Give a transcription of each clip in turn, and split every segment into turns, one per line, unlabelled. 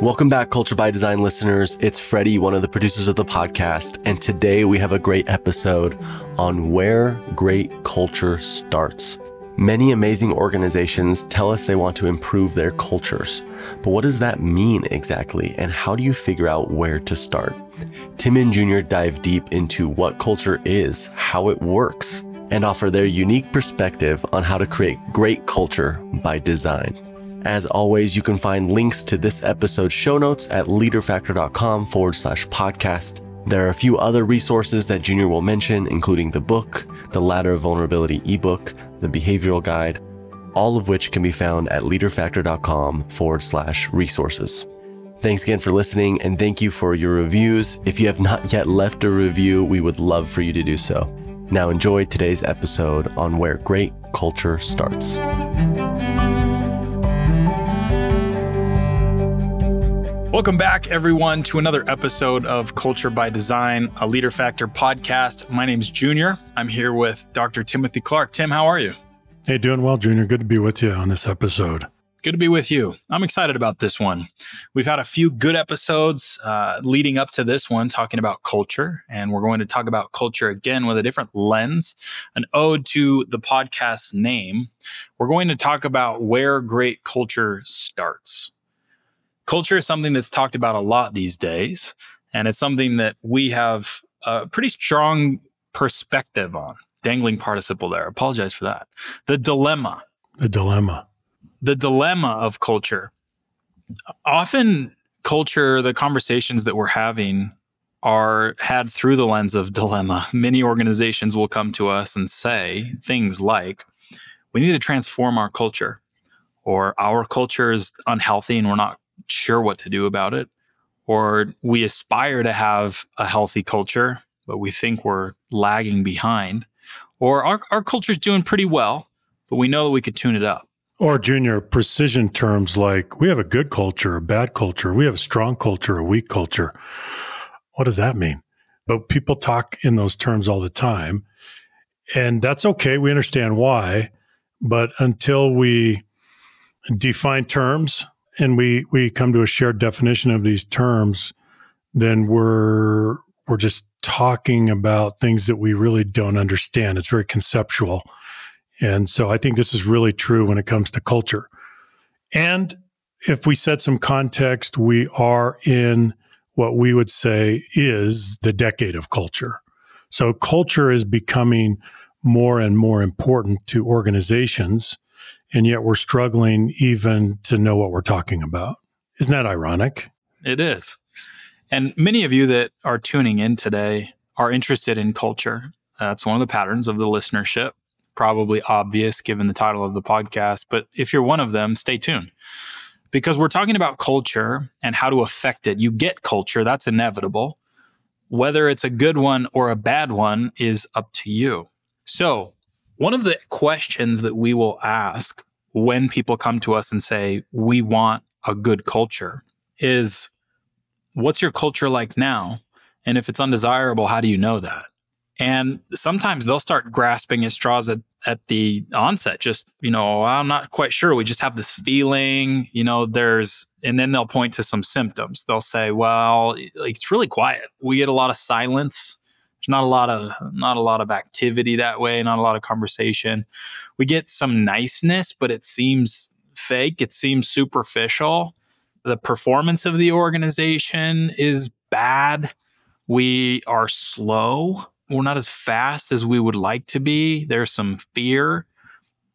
Welcome back, Culture by Design listeners. It's Freddie, one of the producers of the podcast, and today we have a great episode on where great culture starts. Many amazing organizations tell us they want to improve their cultures, but what does that mean exactly, and how do you figure out where to start? Tim and Junior dive deep into what culture is, how it works, and offer their unique perspective on how to create great culture by design. As always, you can find links to this episode's show notes at leaderfactor.com forward slash podcast. There are a few other resources that Junior will mention, including the book, the Ladder of Vulnerability ebook, the behavioral guide, all of which can be found at leaderfactor.com forward slash resources. Thanks again for listening and thank you for your reviews. If you have not yet left a review, we would love for you to do so. Now, enjoy today's episode on where great culture starts.
Welcome back, everyone, to another episode of Culture by Design, a Leader Factor podcast. My name is Junior. I'm here with Dr. Timothy Clark. Tim, how are you?
Hey, doing well, Junior. Good to be with you on this episode.
Good to be with you. I'm excited about this one. We've had a few good episodes uh, leading up to this one talking about culture, and we're going to talk about culture again with a different lens, an ode to the podcast's name. We're going to talk about where great culture starts. Culture is something that's talked about a lot these days, and it's something that we have a pretty strong perspective on. Dangling participle there. Apologize for that. The dilemma.
The dilemma.
The dilemma of culture. Often, culture, the conversations that we're having are had through the lens of dilemma. Many organizations will come to us and say things like, we need to transform our culture, or our culture is unhealthy and we're not sure what to do about it, or we aspire to have a healthy culture, but we think we're lagging behind, or our, our culture's doing pretty well, but we know that we could tune it up.
Or junior precision terms like we have a good culture, a bad culture, we have a strong culture, a weak culture. What does that mean? But people talk in those terms all the time. And that's okay. We understand why. But until we define terms and we we come to a shared definition of these terms, then we're we're just talking about things that we really don't understand. It's very conceptual. And so I think this is really true when it comes to culture. And if we set some context, we are in what we would say is the decade of culture. So culture is becoming more and more important to organizations and yet we're struggling even to know what we're talking about. Isn't that ironic?
It is. And many of you that are tuning in today are interested in culture. That's one of the patterns of the listenership, probably obvious given the title of the podcast. But if you're one of them, stay tuned because we're talking about culture and how to affect it. You get culture, that's inevitable. Whether it's a good one or a bad one is up to you. So, one of the questions that we will ask when people come to us and say, we want a good culture is, what's your culture like now? And if it's undesirable, how do you know that? And sometimes they'll start grasping at straws at, at the onset. Just, you know, oh, I'm not quite sure. We just have this feeling, you know, there's, and then they'll point to some symptoms. They'll say, well, it's really quiet. We get a lot of silence there's not a lot of not a lot of activity that way, not a lot of conversation. We get some niceness, but it seems fake. It seems superficial. The performance of the organization is bad. We are slow. We're not as fast as we would like to be. There's some fear.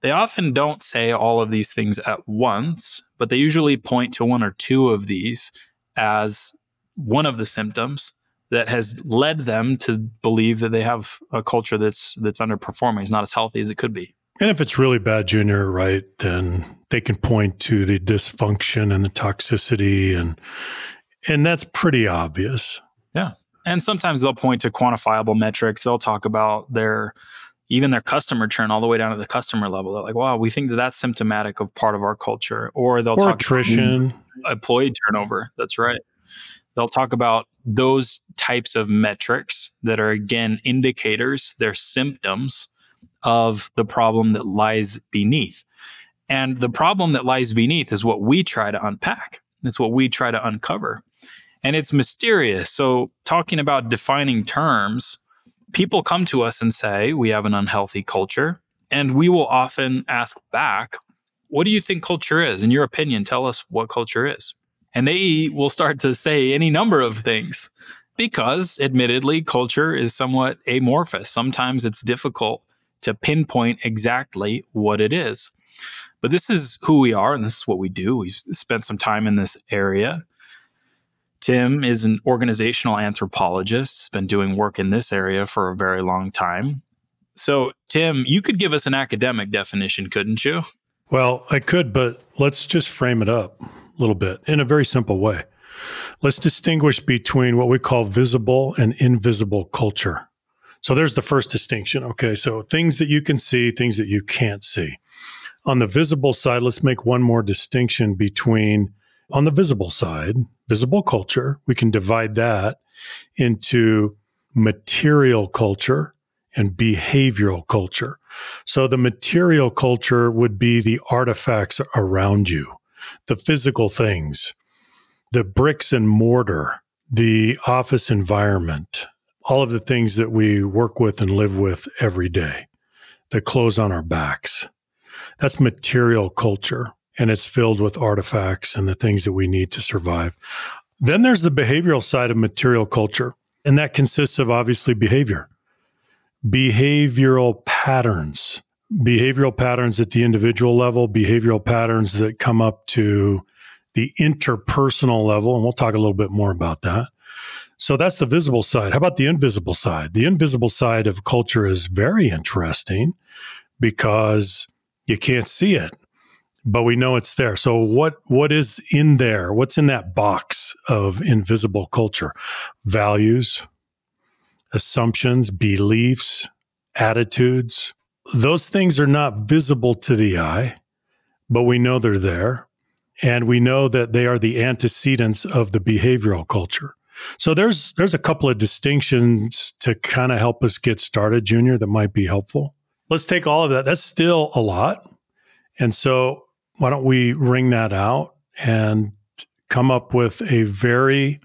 They often don't say all of these things at once, but they usually point to one or two of these as one of the symptoms that has led them to believe that they have a culture that's that's underperforming. It's not as healthy as it could be.
And if it's really bad, Junior, right, then they can point to the dysfunction and the toxicity, and and that's pretty obvious.
Yeah, and sometimes they'll point to quantifiable metrics. They'll talk about their even their customer churn all the way down to the customer level. They're like, "Wow, we think that that's symptomatic of part of our culture." Or they'll
or
talk
attrition,
employee turnover. That's right. They'll talk about those types of metrics that are, again, indicators, they're symptoms of the problem that lies beneath. And the problem that lies beneath is what we try to unpack. It's what we try to uncover. And it's mysterious. So, talking about defining terms, people come to us and say, We have an unhealthy culture. And we will often ask back, What do you think culture is? In your opinion, tell us what culture is. And they will start to say any number of things because, admittedly, culture is somewhat amorphous. Sometimes it's difficult to pinpoint exactly what it is. But this is who we are, and this is what we do. We've spent some time in this area. Tim is an organizational anthropologist, been doing work in this area for a very long time. So, Tim, you could give us an academic definition, couldn't you?
Well, I could, but let's just frame it up little bit in a very simple way. Let's distinguish between what we call visible and invisible culture. So there's the first distinction. Okay. So things that you can see, things that you can't see. On the visible side, let's make one more distinction between on the visible side, visible culture, we can divide that into material culture and behavioral culture. So the material culture would be the artifacts around you, the physical things, the bricks and mortar, the office environment, all of the things that we work with and live with every day, the clothes on our backs. That's material culture, and it's filled with artifacts and the things that we need to survive. Then there's the behavioral side of material culture, and that consists of obviously behavior, behavioral patterns, behavioral patterns at the individual level, behavioral patterns that come up to the interpersonal level. And we'll talk a little bit more about that. So that's the visible side. How about the invisible side? The invisible side of culture is very interesting because you can't see it, but we know it's there. So what what is in there? What's in that box of invisible culture? Values, assumptions, beliefs, attitudes. Those things are not visible to the eye, but we know they're there. And we know that they are the antecedents of the behavioral culture. So there's there's a couple of distinctions to kind of help us get started, Junior, that might be helpful. Let's take all of that. That's still a lot. And so why don't we wring that out and come up with a very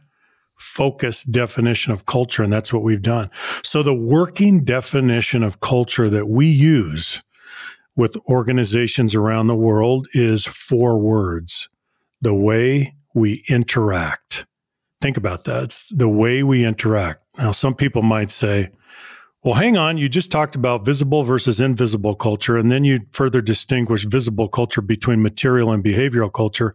focused definition of culture and that's what we've done. So the working definition of culture that we use with organizations around the world is four words. The way we interact. Think about that. It's the way we interact. Now, some people might say, well, hang on, you just talked about visible versus invisible culture, and then you further distinguish visible culture between material and behavioral culture.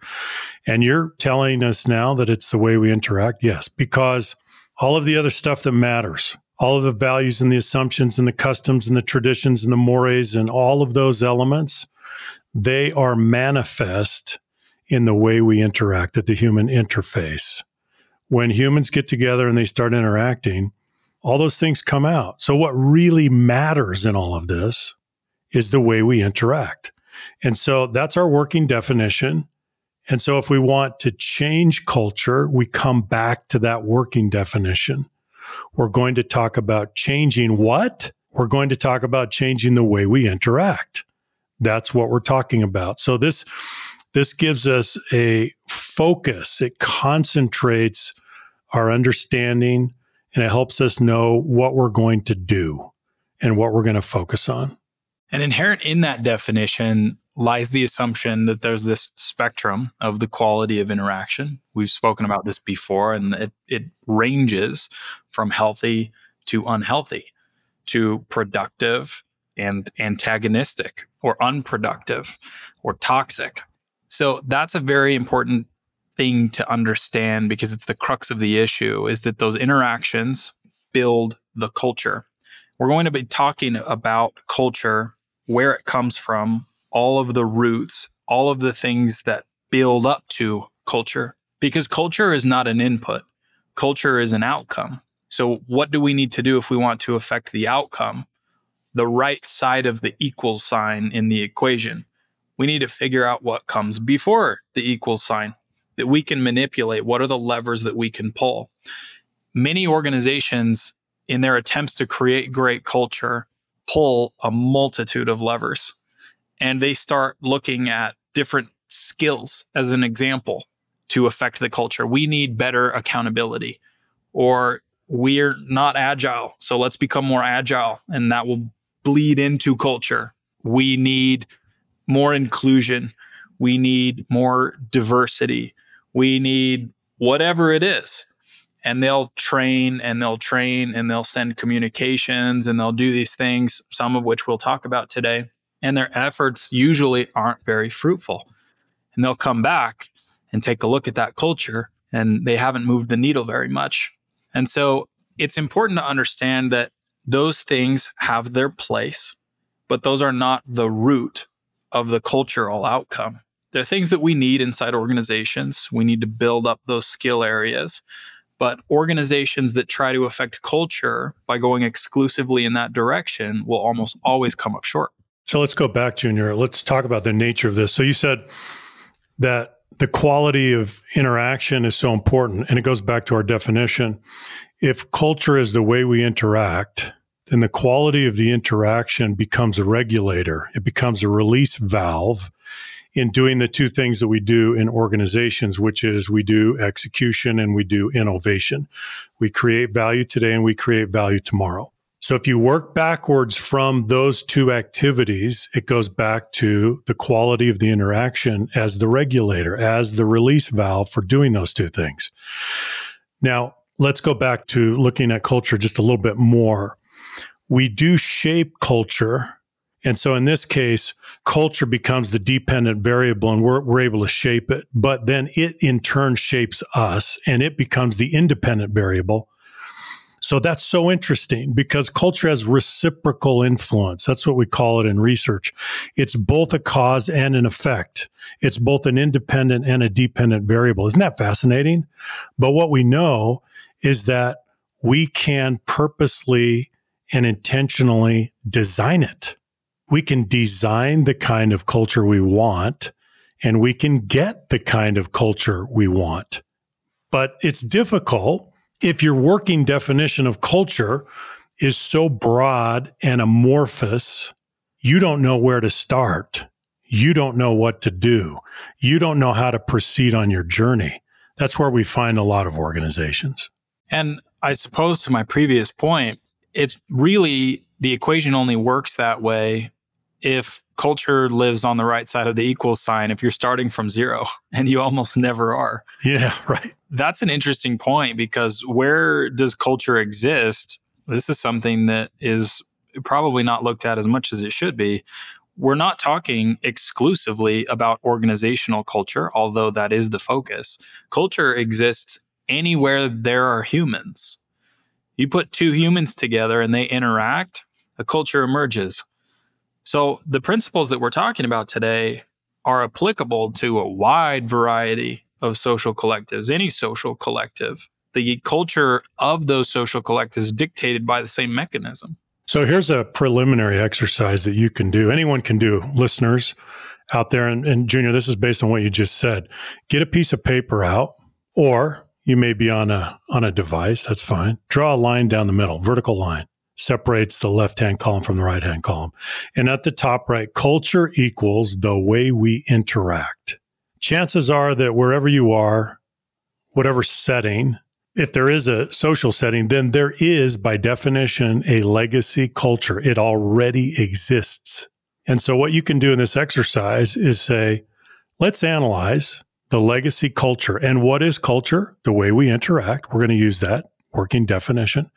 And you're telling us now that it's the way we interact? Yes, because all of the other stuff that matters, all of the values and the assumptions and the customs and the traditions and the mores and all of those elements, they are manifest in the way we interact at the human interface when humans get together and they start interacting, all those things come out. So, what really matters in all of this is the way we interact. And so, that's our working definition. And so, if we want to change culture, we come back to that working definition. We're going to talk about changing what? We're going to talk about changing the way we interact. That's what we're talking about. So, this this gives us a focus. It concentrates our understanding and it helps us know what we're going to do and what we're going to focus on.
And inherent in that definition lies the assumption that there's this spectrum of the quality of interaction. We've spoken about this before, and it, it ranges from healthy to unhealthy, to productive and antagonistic, or unproductive, or toxic. So that's a very important thing to understand because it's the crux of the issue is that those interactions build the culture. We're going to be talking about culture, where it comes from, all of the roots, all of the things that build up to culture because culture is not an input. Culture is an outcome. So what do we need to do if we want to affect the outcome? The right side of the equals sign in the equation we need to figure out what comes before the equal sign that we can manipulate. What are the levers that we can pull? Many organizations, in their attempts to create great culture, pull a multitude of levers and they start looking at different skills as an example to affect the culture. We need better accountability, or we're not agile. So let's become more agile, and that will bleed into culture. We need more inclusion. We need more diversity. We need whatever it is. And they'll train and they'll train and they'll send communications and they'll do these things, some of which we'll talk about today. And their efforts usually aren't very fruitful. And they'll come back and take a look at that culture and they haven't moved the needle very much. And so it's important to understand that those things have their place, but those are not the root of the cultural outcome. They're things that we need inside organizations. We need to build up those skill areas. But organizations that try to affect culture by going exclusively in that direction will almost always come up short.
So let's go back, Junior. Let's talk about the nature of this. So you said that the quality of interaction is so important, and it goes back to our definition. If culture is the way we interact, then the quality of the interaction becomes a regulator. It becomes a release valve in doing the two things that we do in organizations, which is we do execution and we do innovation. We create value today and we create value tomorrow. So if you work backwards from those two activities, it goes back to the quality of the interaction as the regulator, as the release valve for doing those two things. Now, let's go back to looking at culture just a little bit more. We do shape culture and so in this case, culture becomes the dependent variable and we're, we're able to shape it. But then it in turn shapes us and it becomes the independent variable. So that's so interesting because culture has reciprocal influence. That's what we call it in research. It's both a cause and an effect. It's both an independent and a dependent variable. Isn't that fascinating? But what we know is that we can purposely and intentionally design it we can design the kind of culture we want and we can get the kind of culture we want. But it's difficult if your working definition of culture is so broad and amorphous, you don't know where to start. You don't know what to do. You don't know how to proceed on your journey. That's where we find a lot of organizations.
And I suppose to my previous point, it's really the equation only works that way if culture lives on the right side of the equal sign if you're starting from zero and you almost never are.
Yeah, right.
That's an interesting point because where does culture exist? This is something that is probably not looked at as much as it should be. We're not talking exclusively about organizational culture, although that is the focus. Culture exists anywhere there are humans. You put two humans together and they interact, a culture emerges so the principles that we're talking about today are applicable to a wide variety of social collectives, any social collective. The culture of those social collectives dictated by the same mechanism.
So here's a preliminary exercise that you can do. Anyone can do, listeners out there. And, and Junior, this is based on what you just said. Get a piece of paper out, or you may be on a on a device. That's fine. Draw a line down the middle, vertical line separates the left hand column from the right hand column. And at the top right, culture equals the way we interact. Chances are that wherever you are, whatever setting, if there is a social setting, then there is by definition a legacy culture. It already exists. And so what you can do in this exercise is say, let's analyze the legacy culture. And what is culture? The way we interact. We're going to use that working definition.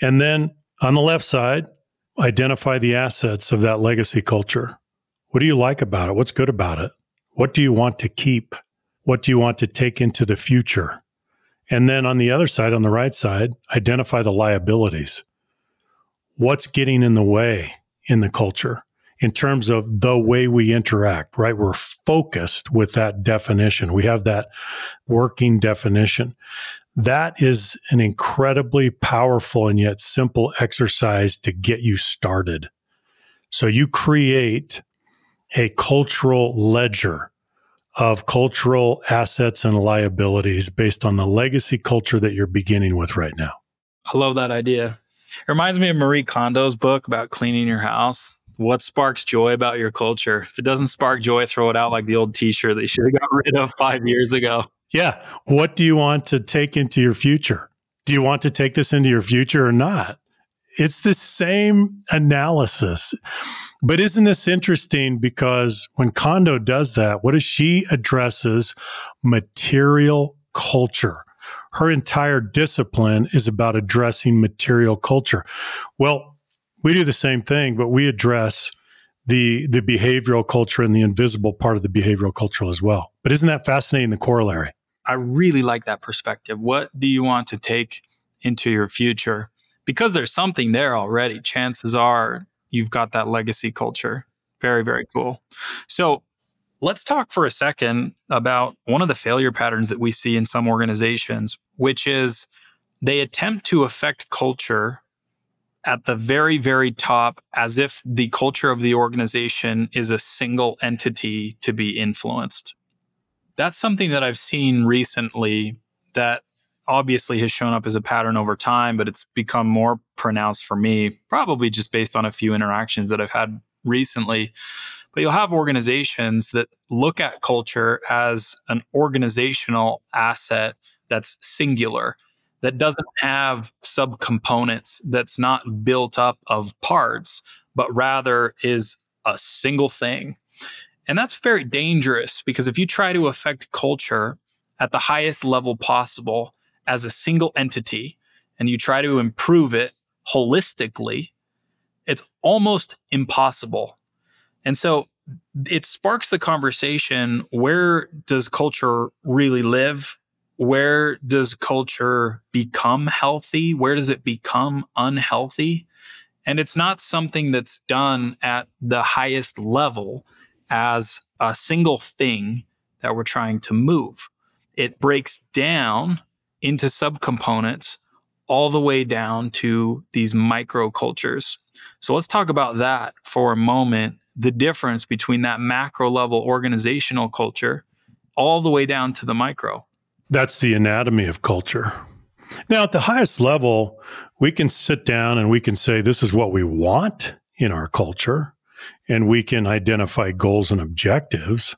And then on the left side, identify the assets of that legacy culture. What do you like about it? What's good about it? What do you want to keep? What do you want to take into the future? And then on the other side, on the right side, identify the liabilities. What's getting in the way in the culture in terms of the way we interact, right? We're focused with that definition. We have that working definition. That is an incredibly powerful and yet simple exercise to get you started. So you create a cultural ledger of cultural assets and liabilities based on the legacy culture that you're beginning with right now.
I love that idea. It reminds me of Marie Kondo's book about cleaning your house. What sparks joy about your culture? If it doesn't spark joy, throw it out like the old t shirt that you should have got rid of five years ago.
Yeah. What do you want to take into your future? Do you want to take this into your future or not? It's the same analysis. But isn't this interesting? Because when Kondo does that, what does she addresses? Material culture. Her entire discipline is about addressing material culture. Well, we do the same thing, but we address the the behavioral culture and the invisible part of the behavioral culture as well. But isn't that fascinating? The corollary.
I really like that perspective. What do you want to take into your future? Because there's something there already. Chances are you've got that legacy culture. Very, very cool. So let's talk for a second about one of the failure patterns that we see in some organizations, which is they attempt to affect culture at the very, very top as if the culture of the organization is a single entity to be influenced. That's something that I've seen recently that obviously has shown up as a pattern over time, but it's become more pronounced for me, probably just based on a few interactions that I've had recently. But you'll have organizations that look at culture as an organizational asset that's singular, that doesn't have subcomponents, that's not built up of parts, but rather is a single thing. And that's very dangerous because if you try to affect culture at the highest level possible, as a single entity and you try to improve it holistically, it's almost impossible. And so it sparks the conversation where does culture really live? Where does culture become healthy? Where does it become unhealthy? And it's not something that's done at the highest level as a single thing that we're trying to move. It breaks down into subcomponents all the way down to these microcultures. So let's talk about that for a moment the difference between that macro level organizational culture all the way down to the micro.
That's the anatomy of culture. Now, at the highest level, we can sit down and we can say, this is what we want in our culture, and we can identify goals and objectives.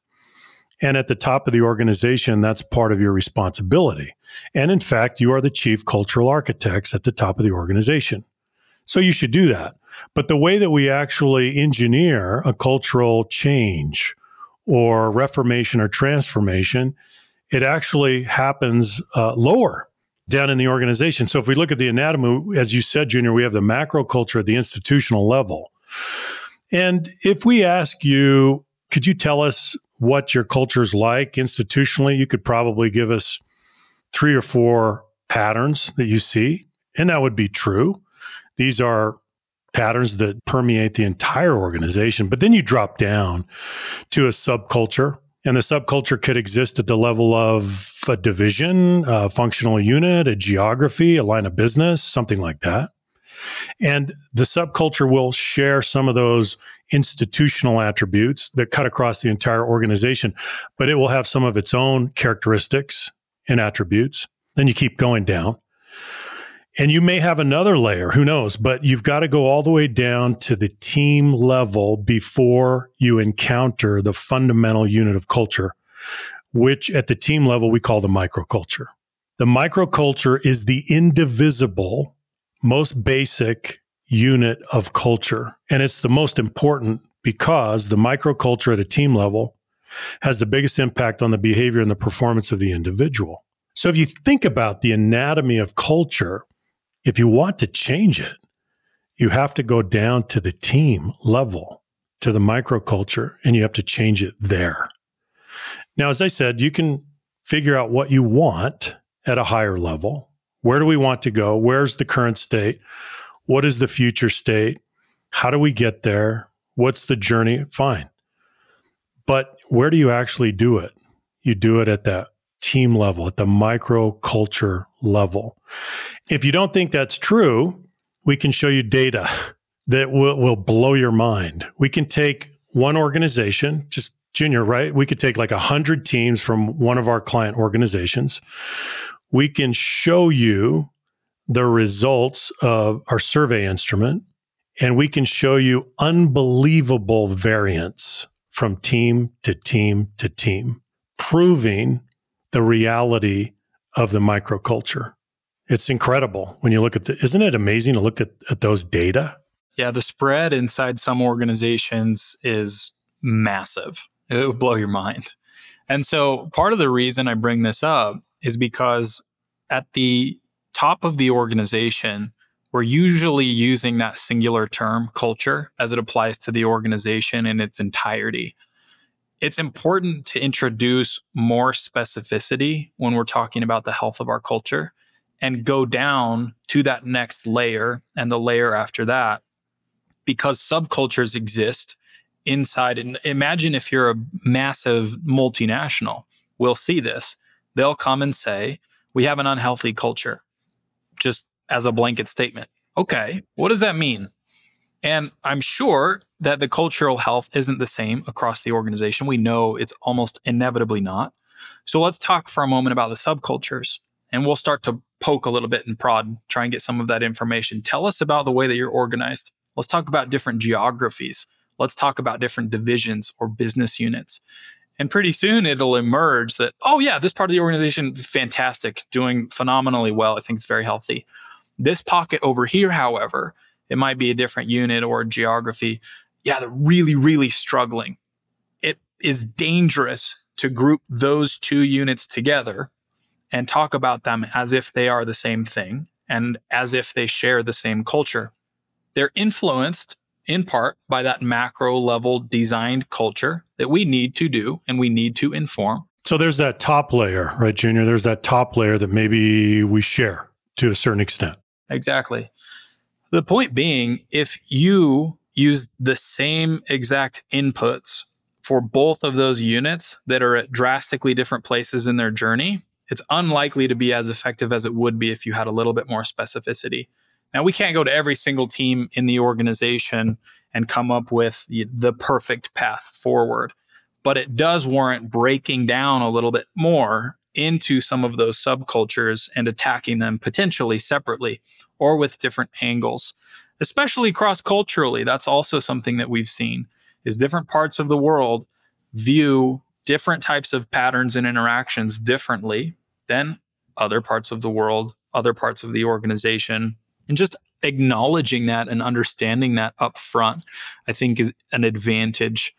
And at the top of the organization, that's part of your responsibility. And in fact, you are the chief cultural architects at the top of the organization. So you should do that. But the way that we actually engineer a cultural change or reformation or transformation, it actually happens uh, lower down in the organization. So if we look at the anatomy, as you said, Junior, we have the macro culture at the institutional level. And if we ask you, could you tell us what your culture is like institutionally, you could probably give us three or four patterns that you see, and that would be true. These are patterns that permeate the entire organization. But then you drop down to a subculture, and the subculture could exist at the level of a division, a functional unit, a geography, a line of business, something like that. And the subculture will share some of those institutional attributes that cut across the entire organization, but it will have some of its own characteristics and attributes. Then you keep going down. And you may have another layer, who knows, but you've got to go all the way down to the team level before you encounter the fundamental unit of culture, which at the team level we call the microculture. The microculture is the indivisible, most basic unit of culture. And it's the most important because the microculture at a team level has the biggest impact on the behavior and the performance of the individual. So if you think about the anatomy of culture, if you want to change it, you have to go down to the team level, to the microculture, and you have to change it there. Now, as I said, you can figure out what you want at a higher level. Where do we want to go? Where's the current state? What is the future state? How do we get there? What's the journey? Fine. But where do you actually do it? You do it at that team level, at the micro culture level. If you don't think that's true, we can show you data that will, will blow your mind. We can take one organization, just junior, right? We could take like a hundred teams from one of our client organizations. We can show you the results of our survey instrument, and we can show you unbelievable variance from team to team to team, proving the reality of the microculture. It's incredible when you look at the, isn't it amazing to look at, at those data?
Yeah, the spread inside some organizations is massive. It would blow your mind. And so part of the reason I bring this up is because at the top of the organization, we're usually using that singular term, culture, as it applies to the organization in its entirety. It's important to introduce more specificity when we're talking about the health of our culture and go down to that next layer and the layer after that because subcultures exist inside. And imagine if you're a massive multinational, we'll see this. They'll come and say, We have an unhealthy culture, just as a blanket statement. Okay, what does that mean? And I'm sure that the cultural health isn't the same across the organization. We know it's almost inevitably not. So let's talk for a moment about the subcultures and we'll start to poke a little bit and prod, try and get some of that information. Tell us about the way that you're organized. Let's talk about different geographies. Let's talk about different divisions or business units. And pretty soon it'll emerge that, oh, yeah, this part of the organization, fantastic, doing phenomenally well. I think it's very healthy. This pocket over here, however, it might be a different unit or geography. Yeah, they're really, really struggling. It is dangerous to group those two units together and talk about them as if they are the same thing and as if they share the same culture. They're influenced in part by that macro level designed culture that we need to do and we need to inform.
So there's that top layer, right, Junior? There's that top layer that maybe we share to a certain extent.
Exactly. The point being, if you use the same exact inputs for both of those units that are at drastically different places in their journey, it's unlikely to be as effective as it would be if you had a little bit more specificity. Now, we can't go to every single team in the organization and come up with the perfect path forward, but it does warrant breaking down a little bit more into some of those subcultures and attacking them potentially separately or with different angles, especially cross culturally. That's also something that we've seen is different parts of the world view different types of patterns and interactions differently than other parts of the world, other parts of the organization, and just acknowledging that and understanding that up front, I think is an advantage.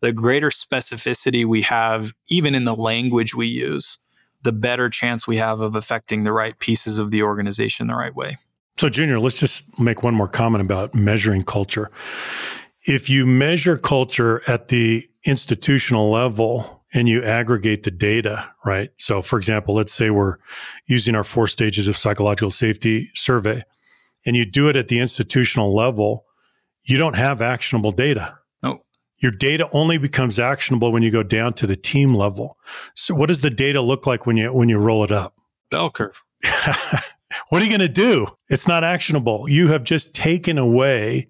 The greater specificity we have, even in the language we use, the better chance we have of affecting the right pieces of the organization the right way.
So, Junior, let's just make one more comment about measuring culture. If you measure culture at the institutional level, and you aggregate the data, right? So, for example, let's say we're using our four stages of psychological safety survey and you do it at the institutional level, you don't have actionable data.
No.
Your data only becomes actionable when you go down to the team level. So what does the data look like when you when you roll it up?
Bell curve.
what are you going to do? It's not actionable. You have just taken away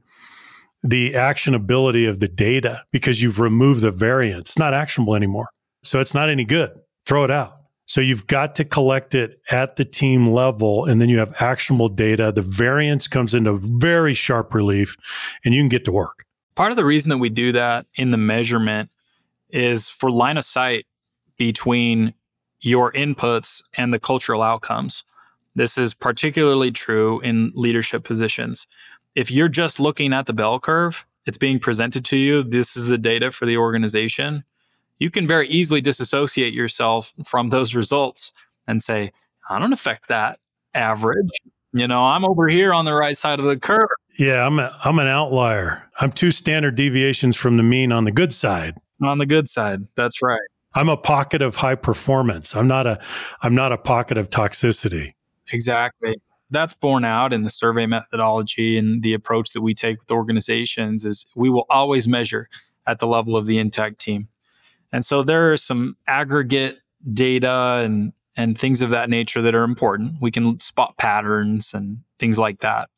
the actionability of the data because you've removed the variance. It's not actionable anymore. So it's not any good. Throw it out. So you've got to collect it at the team level and then you have actionable data. The variance comes into very sharp relief and you can get to work.
Part of the reason that we do that in the measurement is for line of sight between your inputs and the cultural outcomes. This is particularly true in leadership positions if you're just looking at the bell curve, it's being presented to you. This is the data for the organization. You can very easily disassociate yourself from those results and say, I don't affect that average. You know, I'm over here on the right side of the curve.
Yeah, I'm a, I'm an outlier. I'm two standard deviations from the mean on the good side.
On the good side. That's right.
I'm a pocket of high performance. I'm not a I'm not a pocket of toxicity.
Exactly that's borne out in the survey methodology and the approach that we take with organizations is we will always measure at the level of the intact team. And so there are some aggregate data and and things of that nature that are important. We can spot patterns and things like that.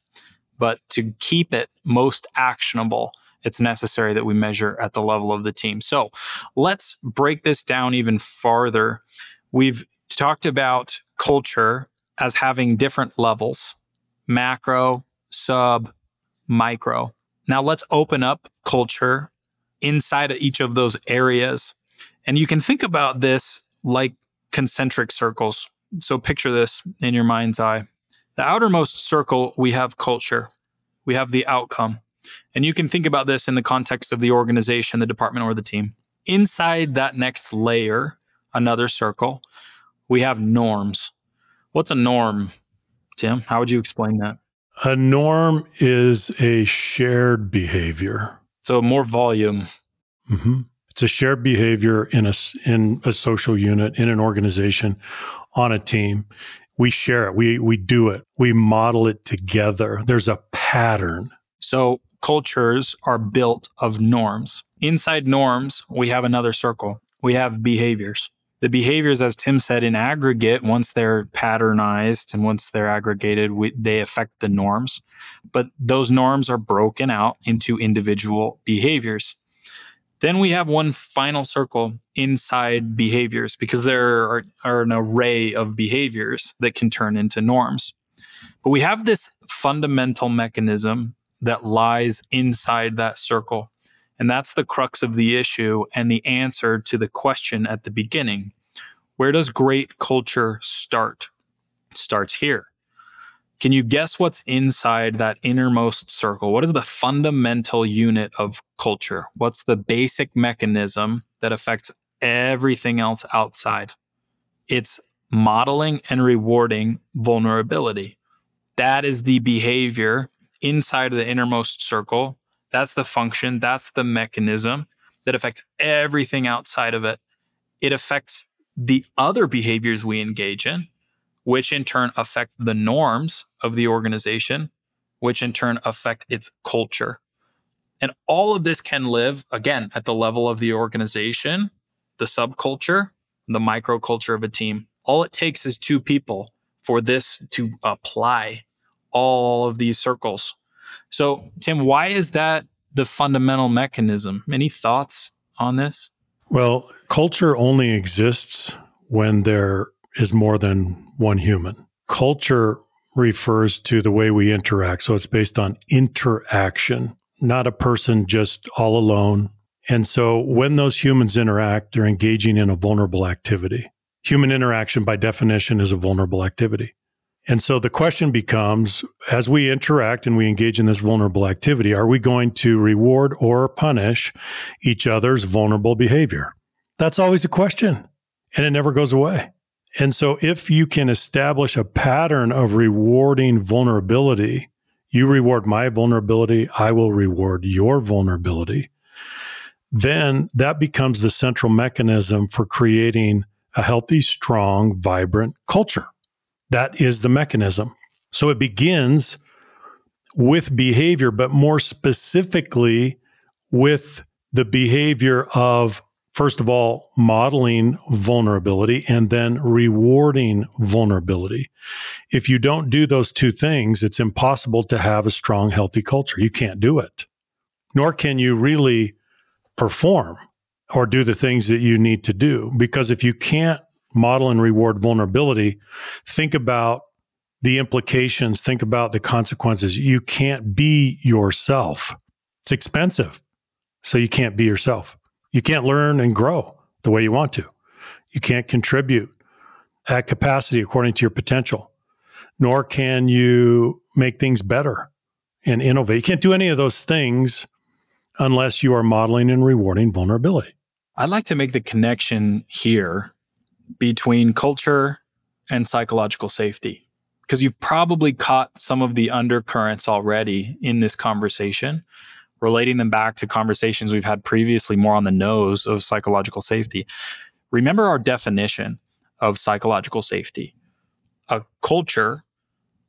But to keep it most actionable, it's necessary that we measure at the level of the team. So let's break this down even farther. We've talked about culture as having different levels macro, sub, micro. Now let's open up culture inside of each of those areas. And you can think about this like concentric circles. So picture this in your mind's eye. The outermost circle, we have culture, we have the outcome. And you can think about this in the context of the organization, the department, or the team. Inside that next layer, another circle, we have norms. What's a norm, Tim? How would you explain that?
A norm is a shared behavior.
So more volume.
Mm-hmm. It's a shared behavior in a in a social unit, in an organization, on a team. We share it. We we do it. We model it together. There's a pattern.
So cultures are built of norms. Inside norms, we have another circle. We have behaviors. The behaviors, as Tim said, in aggregate, once they're patternized and once they're aggregated, we, they affect the norms. But those norms are broken out into individual behaviors. Then we have one final circle inside behaviors because there are, are, an array of behaviors that can turn into norms. But we have this fundamental mechanism that lies inside that circle. And that's the crux of the issue and the answer to the question at the beginning. Where does great culture start? It starts here. Can you guess what's inside that innermost circle? What is the fundamental unit of culture? What's the basic mechanism that affects everything else outside? It's modeling and rewarding vulnerability. That is the behavior inside of the innermost circle. That's the function, that's the mechanism that affects everything outside of it. It affects the other behaviors we engage in, which in turn affect the norms of the organization, which in turn affect its culture. And all of this can live, again, at the level of the organization, the subculture, the microculture of a team. All it takes is two people for this to apply all of these circles. So, Tim, why is that the fundamental mechanism? Any thoughts on this?
Well, culture only exists when there is more than one human. Culture refers to the way we interact. So it's based on interaction, not a person just all alone. And so when those humans interact, they're engaging in a vulnerable activity. Human interaction, by definition, is a vulnerable activity. And so the question becomes as we interact and we engage in this vulnerable activity, are we going to reward or punish each other's vulnerable behavior? That's always a question, and it never goes away. And so if you can establish a pattern of rewarding vulnerability, you reward my vulnerability, I will reward your vulnerability, then that becomes the central mechanism for creating a healthy, strong, vibrant culture. That is the mechanism. So it begins with behavior, but more specifically with the behavior of, first of all, modeling vulnerability and then rewarding vulnerability. If you don't do those two things, it's impossible to have a strong, healthy culture. You can't do it, nor can you really perform or do the things that you need to do. Because if you can't model and reward vulnerability, think about the implications, think about the consequences. You can't be yourself. It's expensive. So you can't be yourself. You can't learn and grow the way you want to. You can't contribute at capacity according to your potential, nor can you make things better and innovate. You can't do any of those things unless you are modeling and rewarding vulnerability.
I'd like to make the connection here between culture and psychological safety because you've probably caught some of the undercurrents already in this conversation relating them back to conversations we've had previously more on the nose of psychological safety remember our definition of psychological safety a culture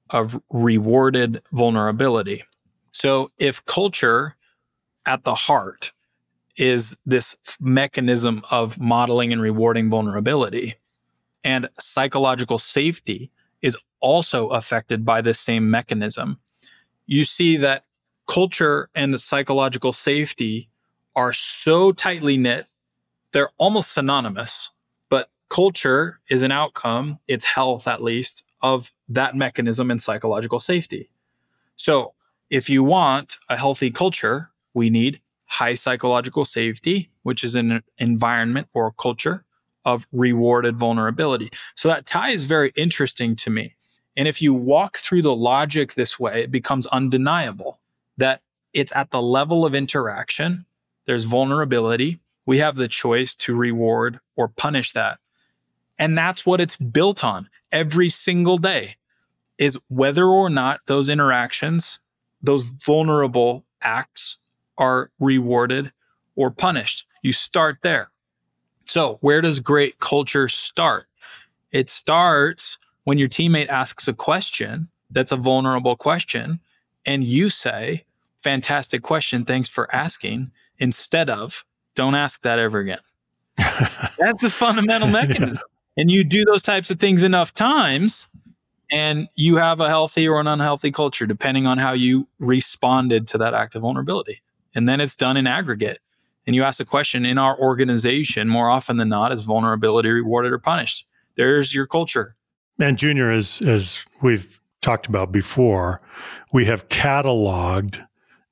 of rewarded vulnerability so if culture at the heart is this mechanism of modeling and rewarding vulnerability. And psychological safety is also affected by this same mechanism. You see that culture and the psychological safety are so tightly knit, they're almost synonymous. But culture is an outcome, its health at least, of that mechanism and psychological safety. So if you want a healthy culture, we need high psychological safety, which is an environment or culture of rewarded vulnerability. So that tie is very interesting to me. And if you walk through the logic this way, it becomes undeniable that it's at the level of interaction, there's vulnerability. We have the choice to reward or punish that. And that's what it's built on every single day is whether or not those interactions, those vulnerable acts are rewarded or punished. You start there. So, where does great culture start? It starts when your teammate asks a question that's a vulnerable question, and you say, Fantastic question. Thanks for asking, instead of, Don't ask that ever again. that's the fundamental mechanism. Yeah. And you do those types of things enough times, and you have a healthy or an unhealthy culture, depending on how you responded to that act of vulnerability. And then it's done in aggregate. And you ask a question in our organization, more often than not, is vulnerability rewarded or punished? There's your culture.
And Junior, as as we've talked about before, we have cataloged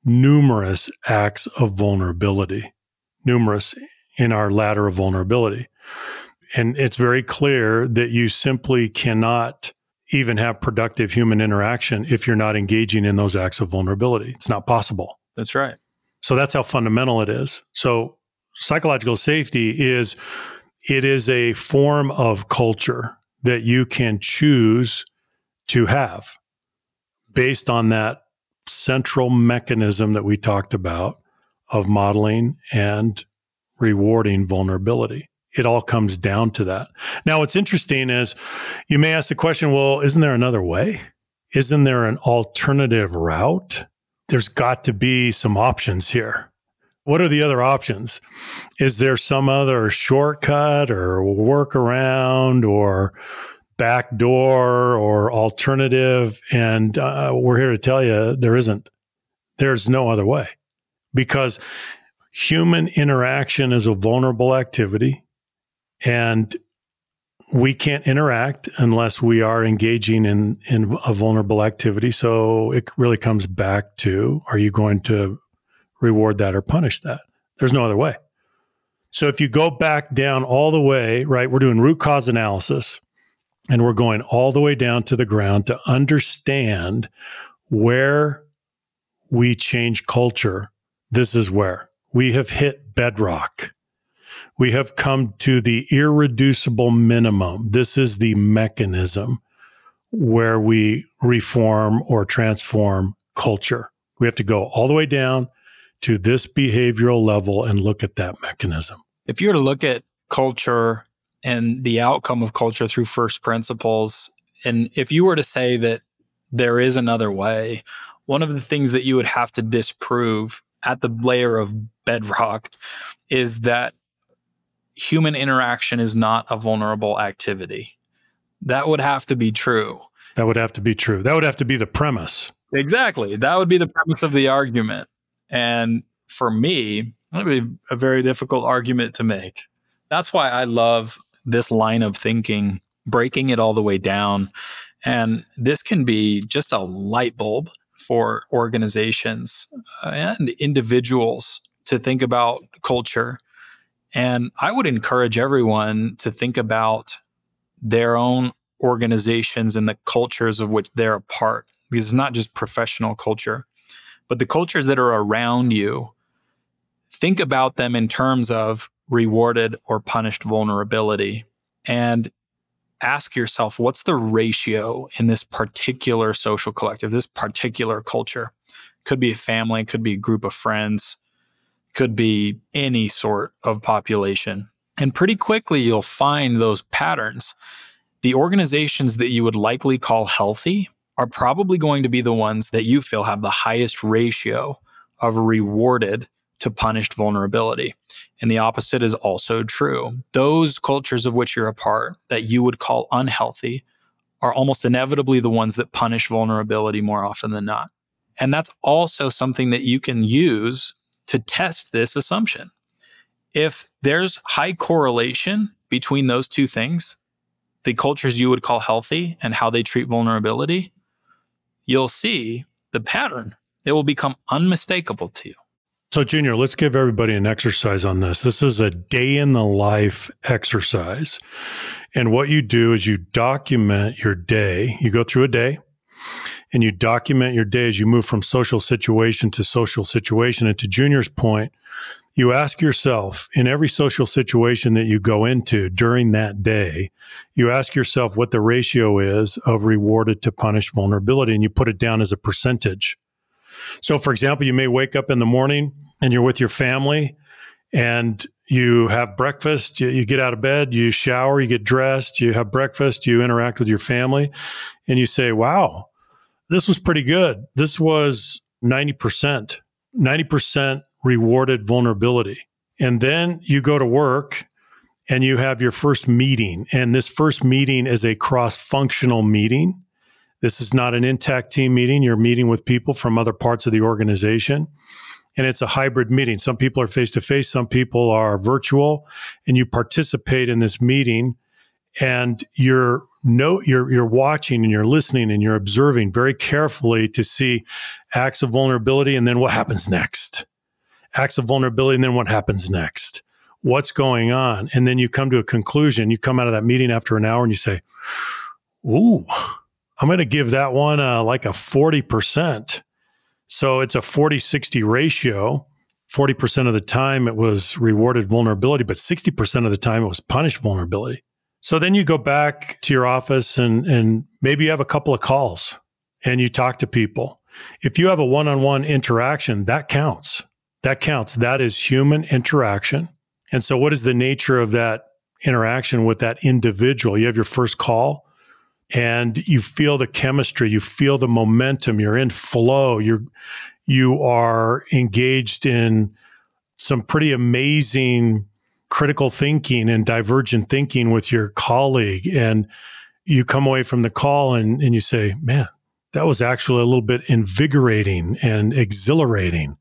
numerous acts of vulnerability, numerous in our ladder of vulnerability. And it's very clear that you simply cannot even have productive human interaction if you're not engaging in those acts of vulnerability. It's not possible.
That's right.
So that's how fundamental it is. So psychological safety is it is a form of culture that you can choose to have based on that central mechanism that we talked about of modeling and rewarding vulnerability. It all comes down to that. Now, what's interesting is you may ask the question well, isn't there another way? Isn't there an alternative route? There's got to be some options here. What are the other options? Is there some other shortcut or workaround or backdoor or alternative? And uh, we're here to tell you there isn't. There's no other way. Because human interaction is a vulnerable activity and we can't interact unless we are engaging in in a vulnerable activity. So it really comes back to are you going to reward that or punish that? There's no other way. So if you go back down all the way right we're doing root cause analysis and we're going all the way down to the ground to understand where we change culture this is where we have hit bedrock we have come to the irreducible minimum. This is the mechanism where we reform or transform culture. We have to go all the way down to this behavioral level and look at that mechanism.
If you were to look at culture and the outcome of culture through first principles, and if you were to say that there is another way, one of the things that you would have to disprove at the layer of bedrock is that human interaction is not a vulnerable activity. That would have to be true.
That would have to be true. That would have to be the premise.
Exactly. That would be the premise of the argument. And for me, that would be a very difficult argument to make. That's why I love this line of thinking, breaking it all the way down. And this can be just a light bulb for organizations uh, and individuals to think about culture and I would encourage everyone to think about their own organizations and the cultures of which they're a part, because it's not just professional culture, but the cultures that are around you. Think about them in terms of rewarded or punished vulnerability and ask yourself what's the ratio in this particular social collective, this particular culture? Could be a family, could be a group of friends, could be any sort of population. And pretty quickly, you'll find those patterns. The organizations that you would likely call healthy are probably going to be the ones that you feel have the highest ratio of rewarded to punished vulnerability. And the opposite is also true. Those cultures of which you're a part that you would call unhealthy are almost inevitably the ones that punish vulnerability more often than not. And that's also something that you can use to test this assumption. If there's high correlation between those two things, the cultures you would call healthy and how they treat vulnerability, you'll see the pattern. It will become unmistakable to you.
So, Junior, let's give everybody an exercise on this. This is a day in the life exercise. And what you do is you document your day. You go through a day and you document your day as you move from social situation to social situation. And to Junior's point, you ask yourself in every social situation that you go into during that day, you ask yourself what the ratio is of rewarded to punished vulnerability, and you put it down as a percentage. So, for example, you may wake up in the morning and you're with your family and you have breakfast, you, you, get out of bed, you shower, you get dressed, you have breakfast, you interact with your family, and you say, Wow, this was pretty good. This was 90%, 90% rewarded vulnerability. And then you go to work and you have your first meeting. And this first meeting is a cross functional meeting. This is not an intact team meeting. You're meeting with people from other parts of the organization. And it's a hybrid meeting. Some people are face to face, some people are virtual, and you participate in this meeting and you're no you're you're watching and you're listening and you're observing very carefully to see acts of vulnerability and then what happens next. Acts of vulnerability and then what happens next. What's going on? And then you come to a conclusion. You come out of that meeting after an hour and you say, Ooh, I'm going to give that one uh, like a 40%. So it's a 40 60 ratio. 40% of the time it was rewarded vulnerability, but 60% of the time it was punished vulnerability. So then you go back to your office and, and maybe you have a couple of calls and you talk to people. If you have a one on one interaction, that counts. That counts. That is human interaction. And so, what is the nature of that interaction with that individual? You have your first call and you feel the chemistry, you feel the momentum, you're in flow, you're you are engaged in some pretty amazing critical thinking and divergent thinking with your colleague and you come away from the call and, and you say, man, that was actually a little bit invigorating and exhilarating.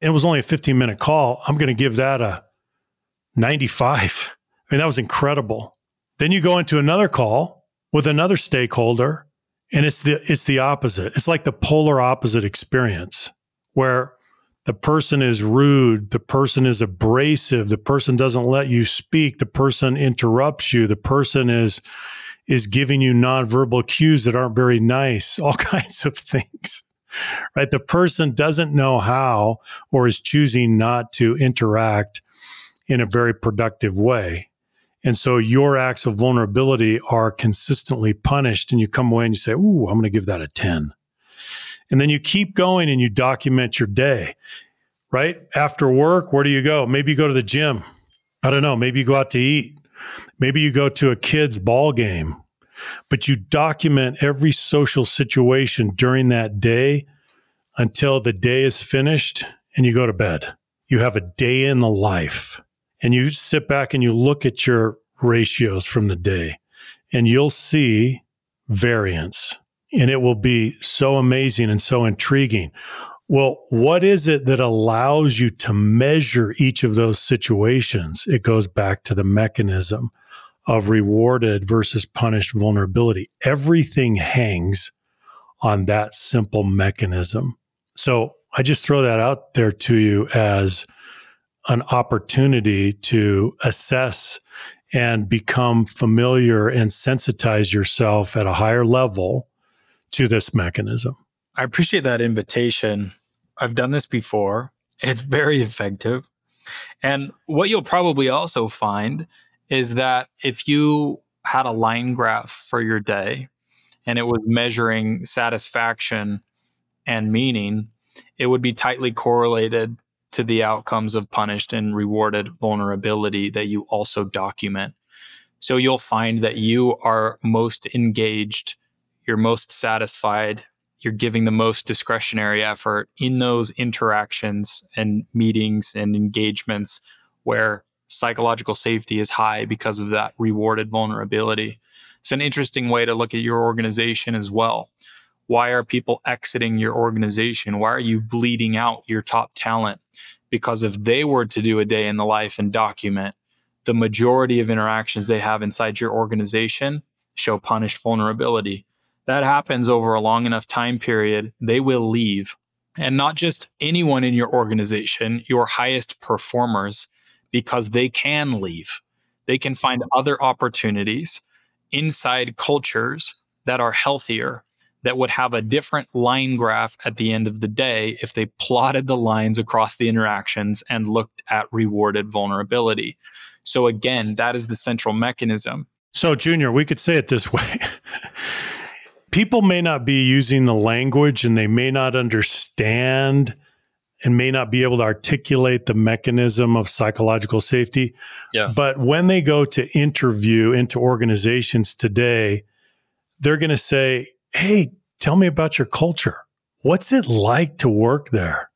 It was only a 15 minute call. I'm going to give that a 95. I mean, that was incredible. Then you go into another call with another stakeholder and it's the it's the opposite. It's like the polar opposite experience where the person is rude the person is abrasive the person doesn't let you speak the person interrupts you the person is is giving you nonverbal cues that aren't very nice all kinds of things right? The person doesn't know how or is choosing not to interact in a very productive way and so your acts of vulnerability are consistently punished. And you come away and you say, Ooh, I'm going to give that a 10. And then you keep going and you document your day, right? After work, where do you go? Maybe you go to the gym. I don't know. Maybe you go out to eat. Maybe you go to a kid's ball game. But you document every social situation during that day until the day is finished and you go to bed. You have a day in the life and you sit back and you look at your ratios from the day and you'll see variance and it will be so amazing and so intriguing. Well, what is it that allows you to measure each of those situations? It goes back to the mechanism of rewarded versus punished vulnerability. Everything hangs on that simple mechanism. So I just throw that out there to you as an opportunity to assess and become familiar and sensitize yourself at a higher level to this mechanism.
I appreciate that invitation. I've done this before. It's very effective. And what you'll probably also find is that if you had a line graph for your day and it was measuring satisfaction and meaning, it would be tightly correlated to the outcomes of punished and rewarded vulnerability that you also document. So you'll find that you are most engaged, you're most satisfied, you're giving the most discretionary effort in those interactions and meetings and engagements where psychological safety is high because of that rewarded vulnerability. It's an interesting way to look at your organization as well. Why are people exiting your organization? Why are you bleeding out your top talent? Because if they were to do a day in the life and document, the majority of interactions they have inside your organization show punished vulnerability. That happens over a long enough time period, they will leave and not just anyone in your organization, your highest performers, because they can leave. They can find other opportunities inside cultures that are healthier, that would have a different line graph at the end of the day if they plotted the lines across the interactions and looked at rewarded vulnerability. So, again, that is the central mechanism.
So, Junior, we could say it this way people may not be using the language and they may not understand and may not be able to articulate the mechanism of psychological safety.
Yeah.
But when they go to interview into organizations today, they're going to say, Hey, tell me about your culture. What's it like to work there?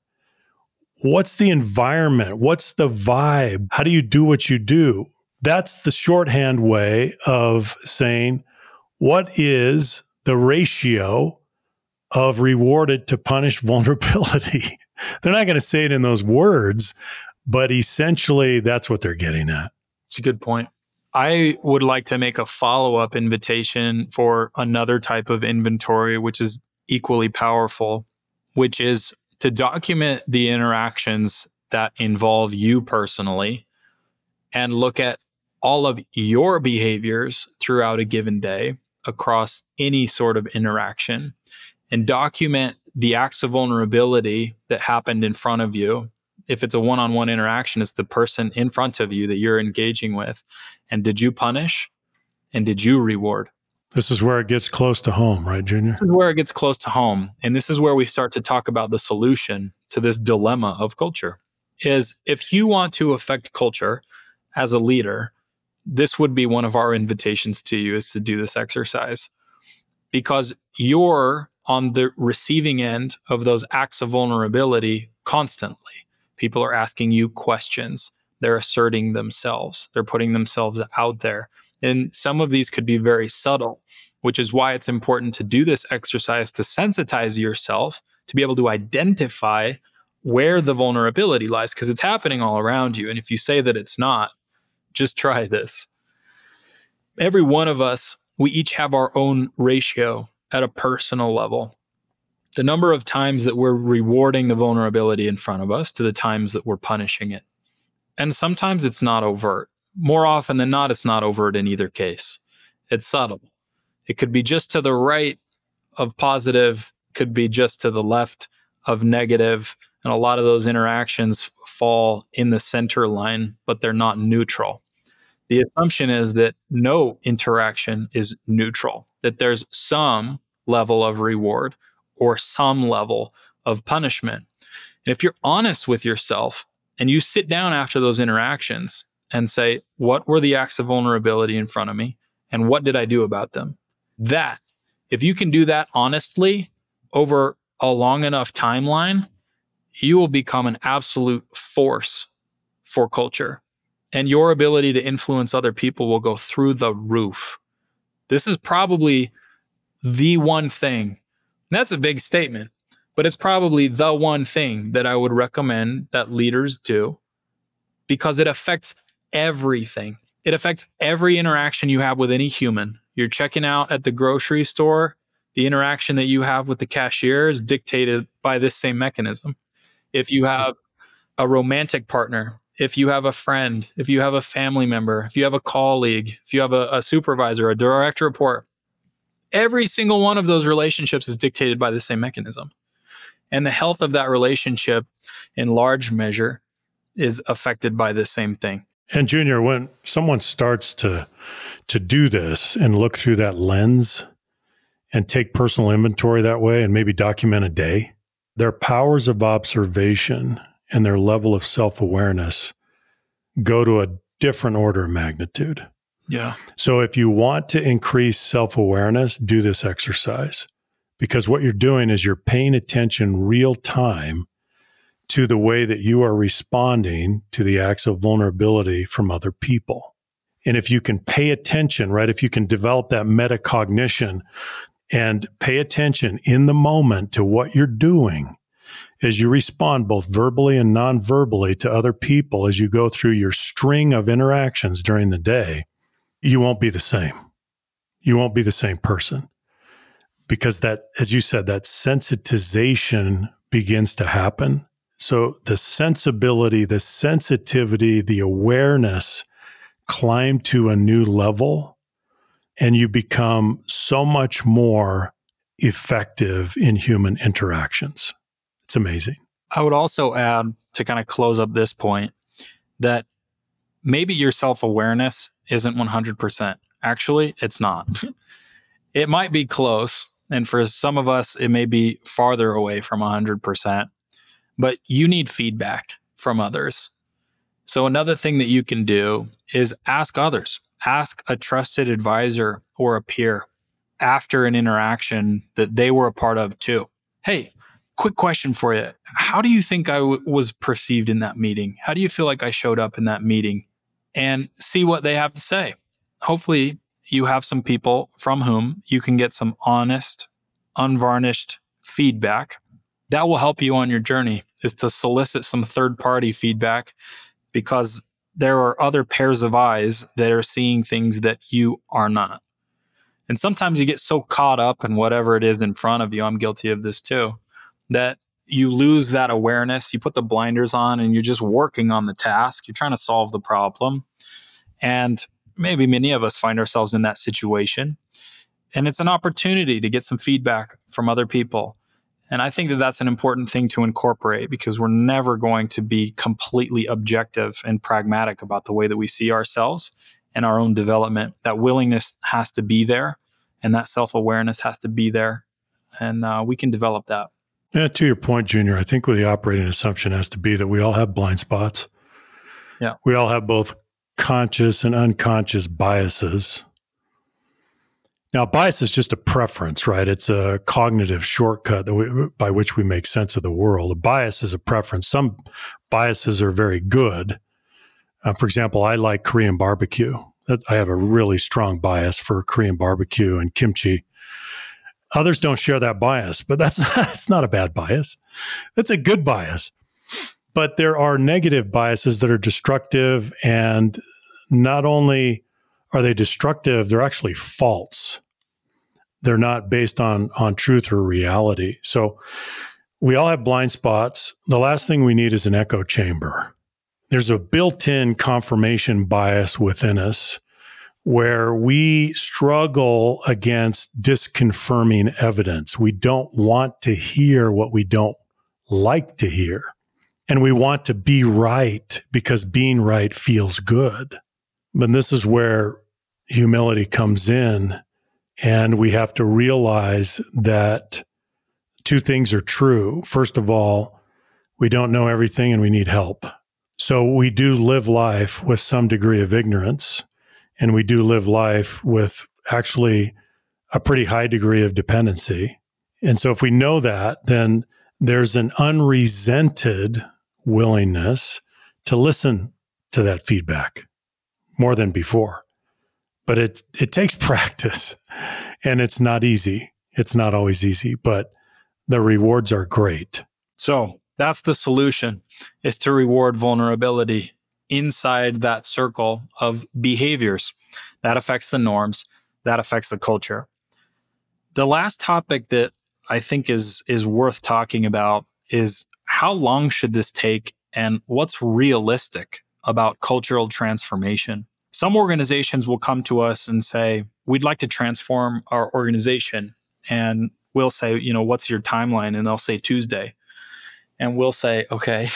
What's the environment? What's the vibe? How do you do what you do? That's the shorthand way of saying, What is the ratio of rewarded to punished vulnerability. they're not going to say it in those words, but essentially that's what they're getting at.
It's a good point. I would like to make a follow up invitation for another type of inventory, which is equally powerful, which is to document the interactions that involve you personally and look at all of your behaviors throughout a given day across any sort of interaction and document the acts of vulnerability that happened in front of you. If it's a one on one interaction, it's the person in front of you that you're engaging with. And did you punish? And did you reward?
This is where it gets close to home, right, Junior?
This is where it gets close to home. And this is where we start to talk about the solution to this dilemma of culture. Is if you want to affect culture as a leader, this would be one of our invitations to you is to do this exercise because you're on the receiving end of those acts of vulnerability constantly. People are asking you questions. They're asserting themselves. They're putting themselves out there. And some of these could be very subtle, which is why it's important to do this exercise to sensitize yourself to be able to identify where the vulnerability lies because it's happening all around you. And if you say that it's not, just try this. Every one of us, we each have our own ratio at a personal level. The number of times that we're rewarding the vulnerability in front of us to the times that we're punishing it. And sometimes it's not overt. More often than not, it's not overt in either case. It's subtle. It could be just to the right of positive, could be just to the left of negative, and a lot of those interactions fall in the center line, but they're not neutral. The assumption is that no interaction is neutral, that there's some level of reward or some level of punishment. And if you're honest with yourself and you sit down after those interactions and say, what were the acts of vulnerability in front of me? And what did I do about them? That, if you can do that honestly over a long enough timeline, you will become an absolute force for culture. And your ability to influence other people will go through the roof. This is probably the one thing. That's a big statement, but it's probably the one thing that I would recommend that leaders do because it affects everything. It affects every interaction you have with any human. You're checking out at the grocery store, the interaction that you have with the cashier is dictated by this same mechanism if you have a romantic partner, if you have a friend, if you have a family member, if you have a colleague, if you have a, a supervisor, a direct report, every single one of those relationships is dictated by the same mechanism. And the health of that relationship, in large measure, is affected by the same thing.
And Junior, when someone starts to to do this and look through that lens and take personal inventory that way and maybe document a day, their powers of observation and their level of self awareness go to a different order of magnitude.
Yeah.
So if you want to increase self awareness, do this exercise because what you're doing is you're paying attention real time to the way that you are responding to the acts of vulnerability from other people. And if you can pay attention, right, if you can develop that metacognition and pay attention in the moment to what you're doing as you respond both verbally and non-verbally to other people as you go through your string of interactions during the day, you won't be the same. You won't be the same person because that, as you said, that sensitization begins to happen. So the sensibility, the sensitivity, the awareness climb to a new level and you become so much more effective in human interactions. It's amazing.
I would also add to kind of close up this point that maybe your self awareness isn't 100%. Actually, it's not. it might be close. And for some of us, it may be farther away from 100%, but you need feedback from others. So, another thing that you can do is ask others, ask a trusted advisor or a peer after an interaction that they were a part of too. Hey, quick question for you. How do you think I w- was perceived in that meeting? How do you feel like I showed up in that meeting? And see what they have to say. Hopefully, you have some people from whom you can get some honest, unvarnished feedback. That will help you on your journey is to solicit some third party feedback because there are other pairs of eyes that are seeing things that you are not. And sometimes you get so caught up in whatever it is in front of you. I'm guilty of this too, that you lose that awareness. You put the blinders on and you're just working on the task. You're trying to solve the problem. And maybe many of us find ourselves in that situation. And it's an opportunity to get some feedback from other people and I think that that's an important thing to incorporate because we're never going to be completely objective and pragmatic about the way that we see ourselves and our own development. That willingness has to be there and that self awareness has to be there. And uh, we can develop that.
Yeah, to your point, Junior, I think the operating assumption has to be that we all have blind spots.
Yeah.
We all have both conscious and unconscious biases. Now, bias is just a preference, right? It's a cognitive shortcut we, by which we make sense of the world. A bias is a preference. Some biases are very good. Uh, for example, I like Korean barbecue. I have a really strong bias for Korean barbecue and kimchi. Others don't share that bias, but that's that's not a bad bias. That's a good bias. But there are negative biases that are destructive and not only are they destructive? They're actually false. They're not based on on truth or reality. So we all have blind spots. The last thing we need is an echo chamber. There's a built-in confirmation bias within us where we struggle against disconfirming evidence. We don't want to hear what we don't like to hear. And we want to be right because being right feels good. But this is where humility comes in. And we have to realize that two things are true. First of all, we don't know everything and we need help. So we do live life with some degree of ignorance, and we do live life with actually a pretty high degree of dependency. And so if we know that, then there's an unresented willingness to listen to that feedback more than before but it it takes practice and it's not easy. It's not always easy, but the rewards are great.
So that's the solution is to reward vulnerability inside that circle of behaviors that affects the norms, that affects the culture. The last topic that I think is is worth talking about is how long should this take and what's realistic about cultural transformation? Some organizations will come to us and say, We'd like to transform our organization. And we'll say, You know, what's your timeline? And they'll say Tuesday. And we'll say, Okay,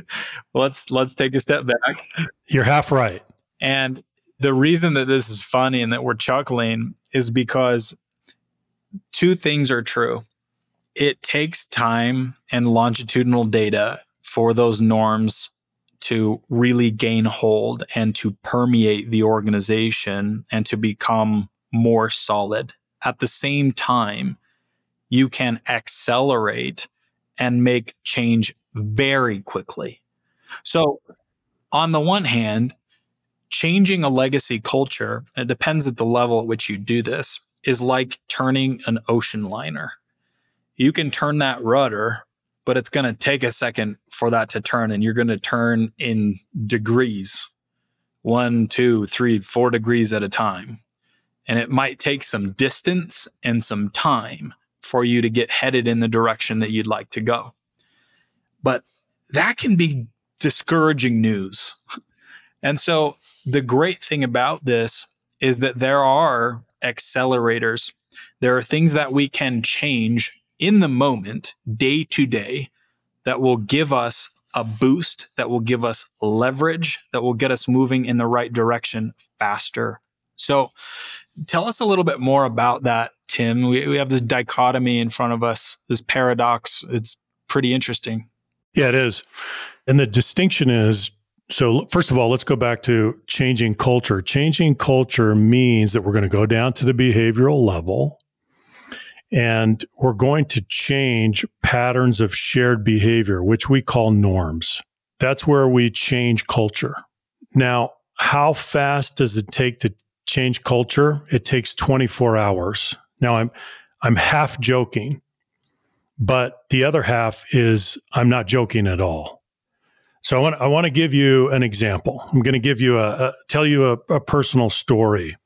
let's let's take a step back.
You're half right.
And the reason that this is funny and that we're chuckling is because two things are true. It takes time and longitudinal data for those norms to really gain hold and to permeate the organization and to become more solid. At the same time, you can accelerate and make change very quickly. So, on the one hand, changing a legacy culture, it depends at the level at which you do this, is like turning an ocean liner. You can turn that rudder but it's going to take a second for that to turn and you're going to turn in degrees one two three four degrees at a time and it might take some distance and some time for you to get headed in the direction that you'd like to go But that can be discouraging news. And so the great thing about this is that there are accelerators. There are things that we can change in the moment, day to day, that will give us a boost, that will give us leverage, that will get us moving in the right direction faster. So, tell us a little bit more about that, Tim. We, we have this dichotomy in front of us, this paradox. It's pretty interesting.
Yeah, it is. And the distinction is so, first of all, let's go back to changing culture. Changing culture means that we're going to go down to the behavioral level and we're going to change patterns of shared behavior, which we call norms. That's where we change culture. Now, how fast does it take to change culture? It takes 24 hours. Now, I'm, I'm half joking, but the other half is I'm not joking at all. So I want, I want to give you an example. I'm going to give you a, a tell you a, a personal story.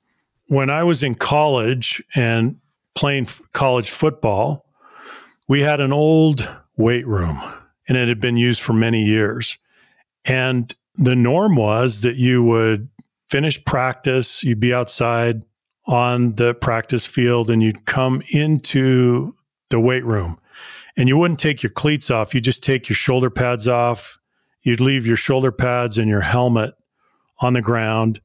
When I was in college and playing college football, we had an old weight room and it had been used for many years. And the norm was that you would finish practice, you'd be outside on the practice field, and you'd come into the weight room. And you wouldn't take your cleats off, you just take your shoulder pads off. You'd leave your shoulder pads and your helmet on the ground,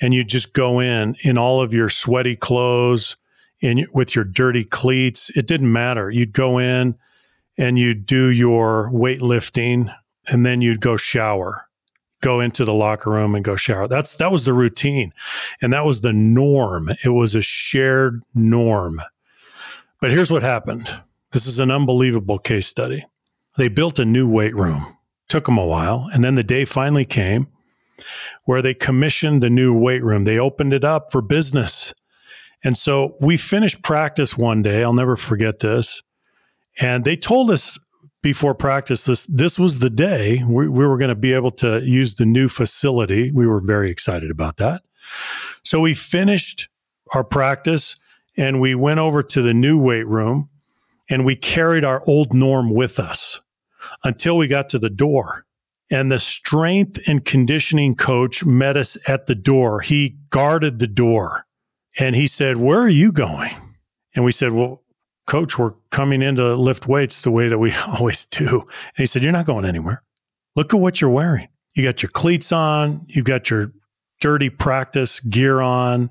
and you'd just go in in all of your sweaty clothes and with your dirty cleats. It didn't matter. You'd go in and you'd do your weightlifting and then you'd go shower. Go into the locker room and go shower. That's that was the routine. And that was the norm. It was a shared norm. But here's what happened. This is an unbelievable case study. They built a new weight room. Took them a while, and then the day finally came where they commissioned the new weight room. They opened it up for business. And so we finished practice one day. I'll never forget this. And they told us before practice this this was the day we, we were going to be able to use the new facility. We were very excited about that. So we finished our practice and we went over to the new weight room and we carried our old norm with us until we got to the door. And the strength and conditioning coach met us at the door. He guarded the door and he said, Where are you going? And we said, Well, coach, we're coming in to lift weights the way that we always do. And he said, You're not going anywhere. Look at what you're wearing. You got your cleats on, you've got your dirty practice gear on.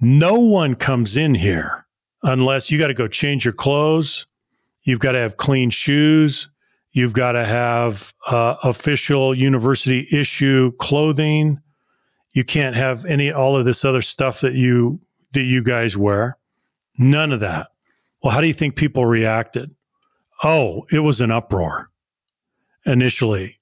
No one comes in here unless you got to go change your clothes. You've got to have clean shoes. You've got to have uh, official university issue clothing. You can't have any all of this other stuff that you that you guys wear. None of that. Well, how do you think people reacted? Oh, it was an uproar initially.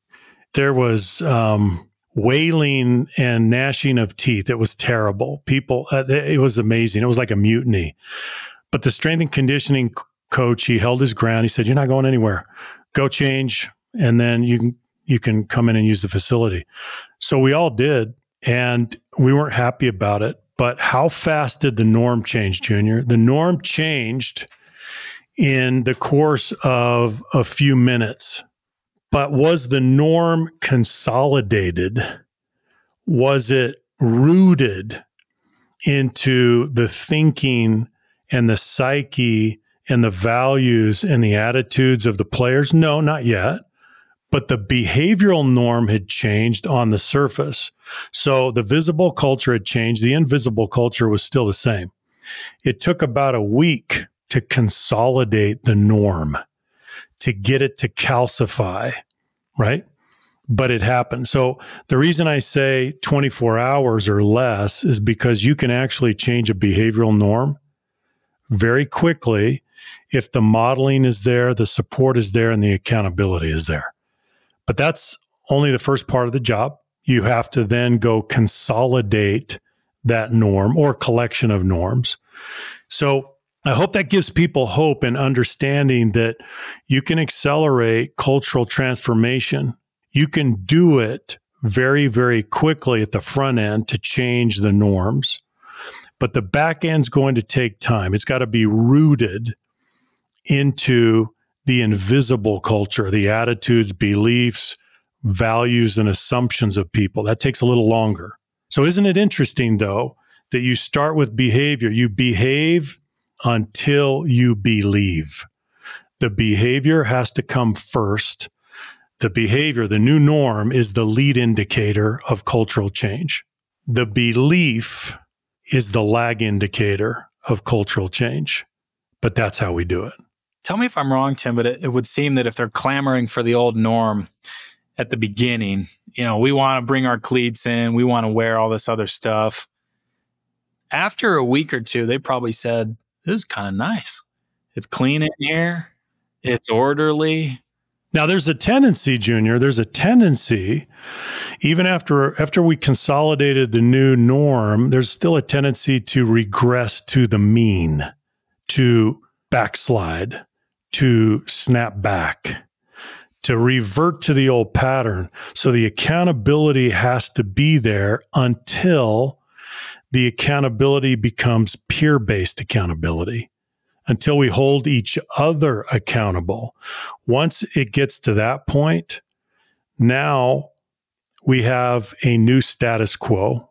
There was um, wailing and gnashing of teeth. It was terrible. People, uh, it was amazing. It was like a mutiny. But the strength and conditioning coach, he held his ground. He said, "You're not going anywhere. Go change, and then you can you can come in and use the facility." So we all did, and we weren't happy about it. But how fast did the norm change, Junior? The norm changed in the course of a few minutes. But was the norm consolidated? Was it rooted into the thinking and the psyche and the values and the attitudes of the players? No, not yet but the behavioral norm had changed on the surface. So the visible culture had changed. The invisible culture was still the same. It took about a week to consolidate the norm, to get it to calcify, right? But it happened. So the reason I say 24 hours or less is because you can actually change a behavioral norm very quickly if the modeling is there, the support is there, and the accountability is there. But that's only the first part of the job. You have to then go consolidate that norm or collection of norms. So I hope that gives people hope and understanding that you can accelerate cultural transformation. You can do it very, very quickly at the front end to change the norms. But the back end's going to take time. It's got to be rooted into the invisible culture, the attitudes, beliefs, values, and assumptions of people. That takes a little longer. So, isn't it interesting, though, that you start with behavior? You behave until you believe. The behavior has to come first. The behavior, the new norm, is the lead indicator of cultural change. The belief is the lag indicator of cultural change. But that's how we do it.
Tell me if I'm wrong, Tim, but it, it would seem that if they're clamoring for the old norm at the beginning, you know, we want to bring our cleats in, we want to wear all this other stuff. After a week or two, they probably said, This is kind of nice. It's clean in here, it's orderly.
Now there's a tendency, Junior, there's a tendency, even after after we consolidated the new norm, there's still a tendency to regress to the mean, to backslide, to snap back, to revert to the old pattern. So the accountability has to be there until the accountability becomes peer based accountability until we hold each other accountable. Once it gets to that point, now we have a new status quo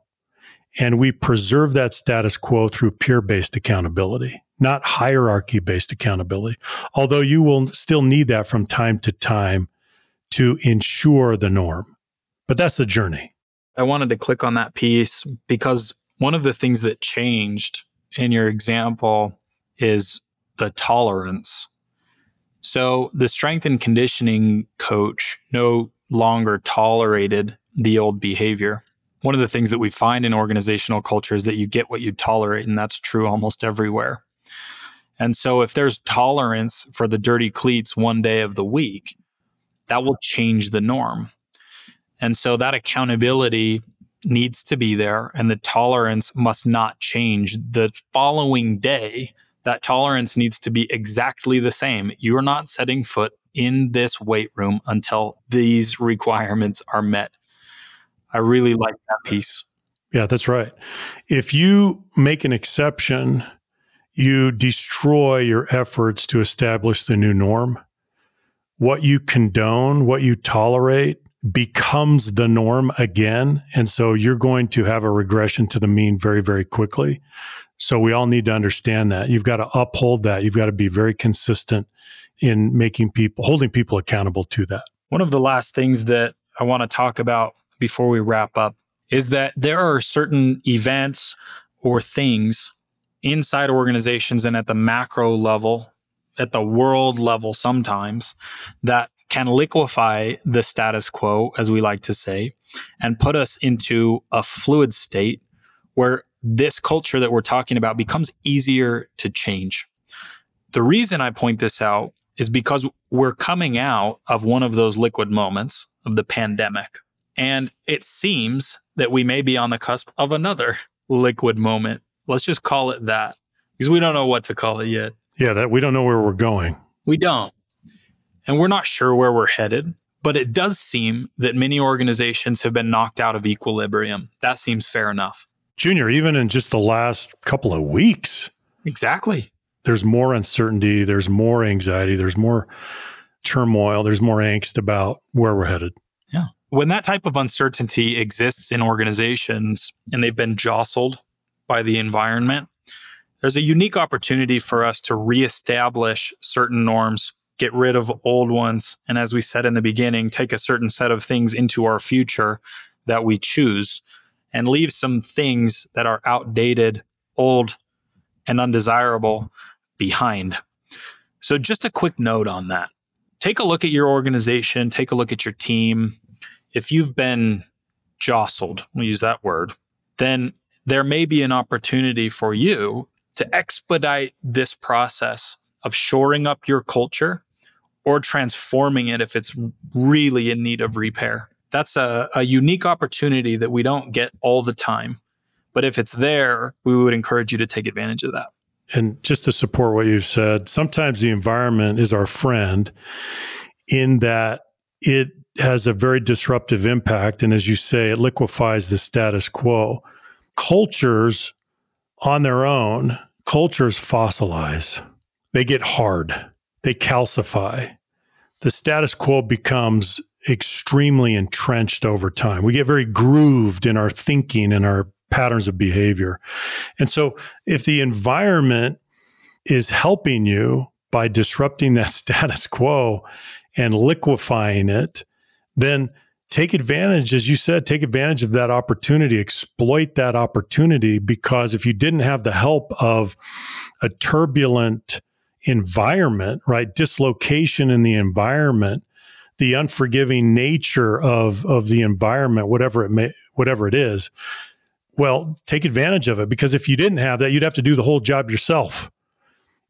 and we preserve that status quo through peer based accountability, not hierarchy based accountability. Although you will still need that from time to time to ensure the norm. But that's the journey.
I wanted to click on that piece because one of the things that changed in your example is the tolerance. So the strength and conditioning coach no longer tolerated the old behavior. One of the things that we find in organizational culture is that you get what you tolerate, and that's true almost everywhere. And so if there's tolerance for the dirty cleats one day of the week, that will change the norm. And so that accountability needs to be there and the tolerance must not change the following day that tolerance needs to be exactly the same. You're not setting foot in this weight room until these requirements are met. I really mm-hmm. like that piece.
Yeah, that's right. If you make an exception, you destroy your efforts to establish the new norm. What you condone, what you tolerate becomes the norm again. And so you're going to have a regression to the mean very, very quickly. So we all need to understand that. You've got to uphold that. You've got to be very consistent in making people, holding people accountable to that.
One of the last things that I want to talk about before we wrap up is that there are certain events or things inside organizations and at the macro level, at the world level sometimes, that can liquefy the status quo, as we like to say, and put us into a fluid state where this culture that we're talking about becomes easier to change. The reason I point this out is because we're coming out of one of those liquid moments of the pandemic. And it seems that we may be on the cusp of another liquid moment. Let's just call it that because we don't know what to call it yet.
Yeah, that we don't know where we're going.
We don't. And we're not sure where we're headed, but it does seem that many organizations have been knocked out of equilibrium. That seems fair enough.
Junior, even in just the last couple of weeks.
Exactly.
There's more uncertainty, there's more anxiety, there's more turmoil, there's more angst about where we're headed.
When that type of uncertainty exists in organizations and they've been jostled by the environment, there's a unique opportunity for us to reestablish certain norms, get rid of old ones, and as we said in the beginning, take a certain set of things into our future that we choose and leave some things that are outdated, old, and undesirable behind. So, just a quick note on that. Take a look at your organization, take a look at your team. If you've been jostled, we'll use that word, then there may be an opportunity for you to expedite this process of shoring up your culture or transforming it if it's really in need of repair that's a, a unique opportunity that we don't get all the time. But if it's there, we would encourage you to take advantage of that.
And just to support what you've said, sometimes the environment is our friend in that it has a very disruptive impact. And as you say, it liquefies the status quo. Cultures on their own, cultures fossilize, they get hard. they calcify. The status quo becomes extremely entrenched over time. We get very grooved in our thinking and our patterns of behavior. And so if the environment is helping you by disrupting that status quo and liquefying it, then take advantage, as you said, take advantage of that opportunity, exploit that opportunity. Because if you didn't have the help of a turbulent environment, right, dislocation in the environment, the unforgiving nature of of the environment, whatever it may, whatever it is, well, take advantage of it. Because if you didn't have that, you'd have to do the whole job yourself.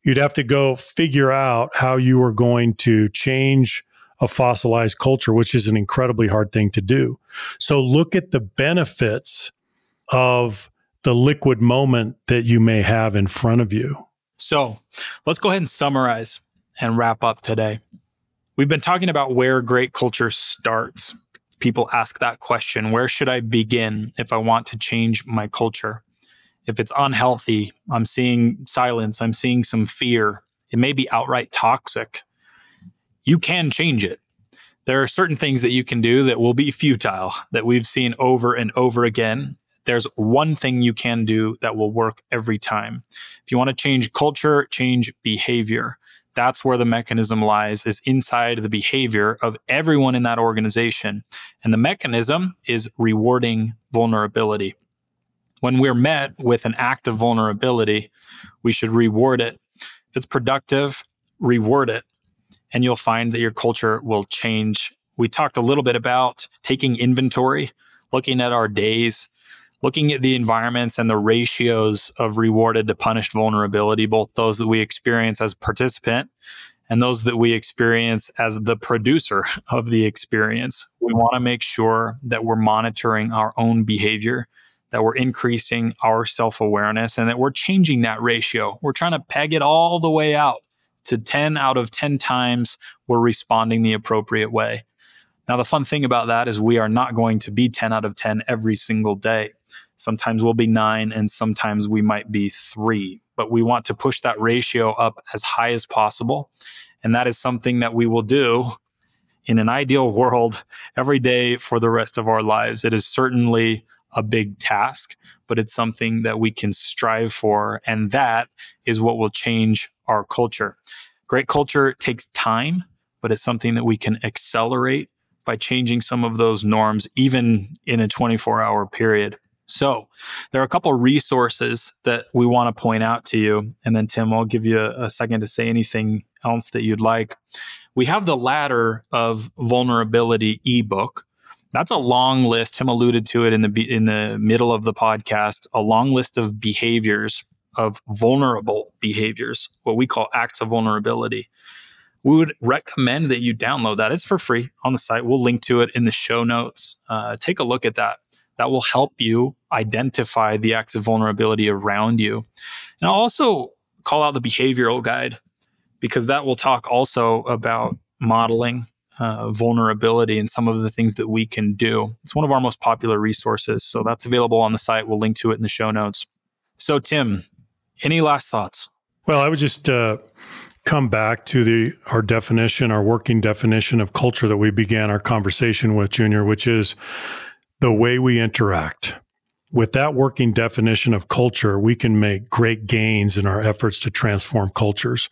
You'd have to go figure out how you were going to change a fossilized culture, which is an incredibly hard thing to do. So look at the benefits of the liquid moment that you may have in front of you.
So let's go ahead and summarize and wrap up today. We've been talking about where great culture starts. People ask that question where should I begin if I want to change my culture? If it's unhealthy, I'm seeing silence, I'm seeing some fear, it may be outright toxic you can change it. There are certain things that you can do that will be futile that we've seen over and over again. There's one thing you can do that will work every time. If you want to change culture, change behavior. That's where the mechanism lies is inside the behavior of everyone in that organization. And the mechanism is rewarding vulnerability. When we're met with an act of vulnerability, we should reward it. If it's productive, reward it and you'll find that your culture will change. We talked a little bit about taking inventory, looking at our days, looking at the environments and the ratios of rewarded to punished vulnerability, both those that we experience as participant and those that we experience as the producer of the experience. We want to make sure that we're monitoring our own behavior, that we're increasing our self awareness, and that we're changing that ratio. We're trying to peg it all the way out to 10 out of 10 times we're responding the appropriate way. Now, the fun thing about that is we are not going to be 10 out of 10 every single day. Sometimes we'll be nine and sometimes we might be three, but we want to push that ratio up as high as possible. And that is something that we will do in an ideal world every day for the rest of our lives. It is certainly a big task, but it's something that we can strive for. And that is what will change our culture. Great culture takes time, but it's something that we can accelerate by changing some of those norms, even in a 24 hour period. So, there are a couple resources that we want to point out to you. And then, Tim, I'll give you a, a second to say anything else that you'd like. We have the ladder of vulnerability ebook. That's a long list. Tim alluded to it in the in the middle of the podcast. A long list of behaviors of vulnerable behaviors, what we call acts of vulnerability. We would recommend that you download that. It's for free on the site. We'll link to it in the show notes. Uh, take a look at that. That will help you identify the acts of vulnerability around you. And I'll also call out the behavioral guide because that will talk also about modeling uh, vulnerability and some of the things that we can do. It's one of our most popular resources. So that's available on the site. We'll link to it in the show notes. So, Tim, any last thoughts?
Well, I would just uh, come back to the our definition, our working definition of culture that we began our conversation with, Junior, which is the way we interact. With that working definition of culture, we can make great gains in our efforts to transform cultures.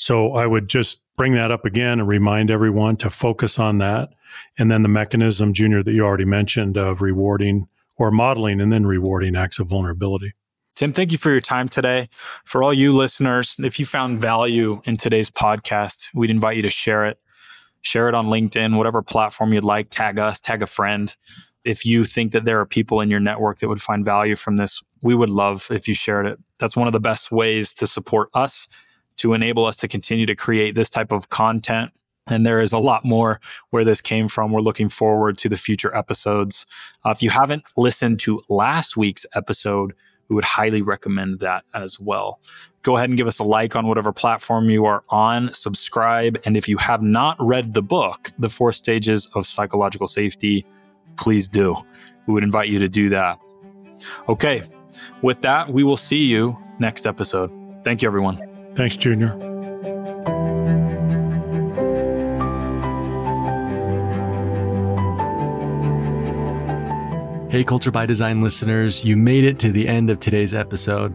So I would just bring that up again and remind everyone to focus on that. And then the mechanism, Junior, that you already mentioned of rewarding or modeling and then rewarding acts of vulnerability.
Tim, thank you for your time today. For all you listeners, if you found value in today's podcast, we'd invite you to share it. Share it on LinkedIn, whatever platform you'd like. Tag us, tag a friend. If you think that there are people in your network that would find value from this, we would love if you shared it. That's one of the best ways to support us, to enable us to continue to create this type of content. And there is a lot more where this came from. We're looking forward to the future episodes. Uh, if you haven't listened to last week's episode, we would highly recommend that as well. Go ahead and give us a like on whatever platform you are on, subscribe. And if you have not read the book, The Four Stages of Psychological Safety, please do. We would invite you to do that. Okay, with that, we will see you next episode. Thank you, everyone.
Thanks, Junior.
Hey, Culture by Design listeners, you made it to the end of today's episode.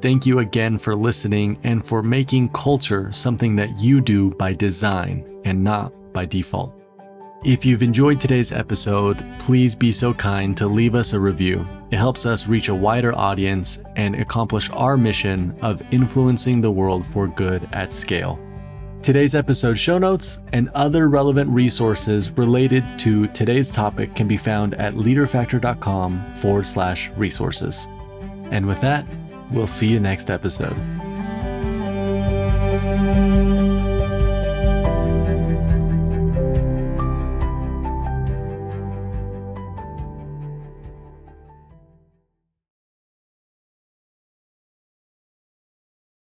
Thank you again for listening and for making culture something that you do by design and not by default. If you've enjoyed today's episode, please be so kind to leave us a review. It helps us reach a wider audience and accomplish our mission of influencing the world for good at scale. Today's episode show notes and other relevant resources related to today's topic can be found at leaderfactor.com forward slash resources. And with that, we'll see you next episode.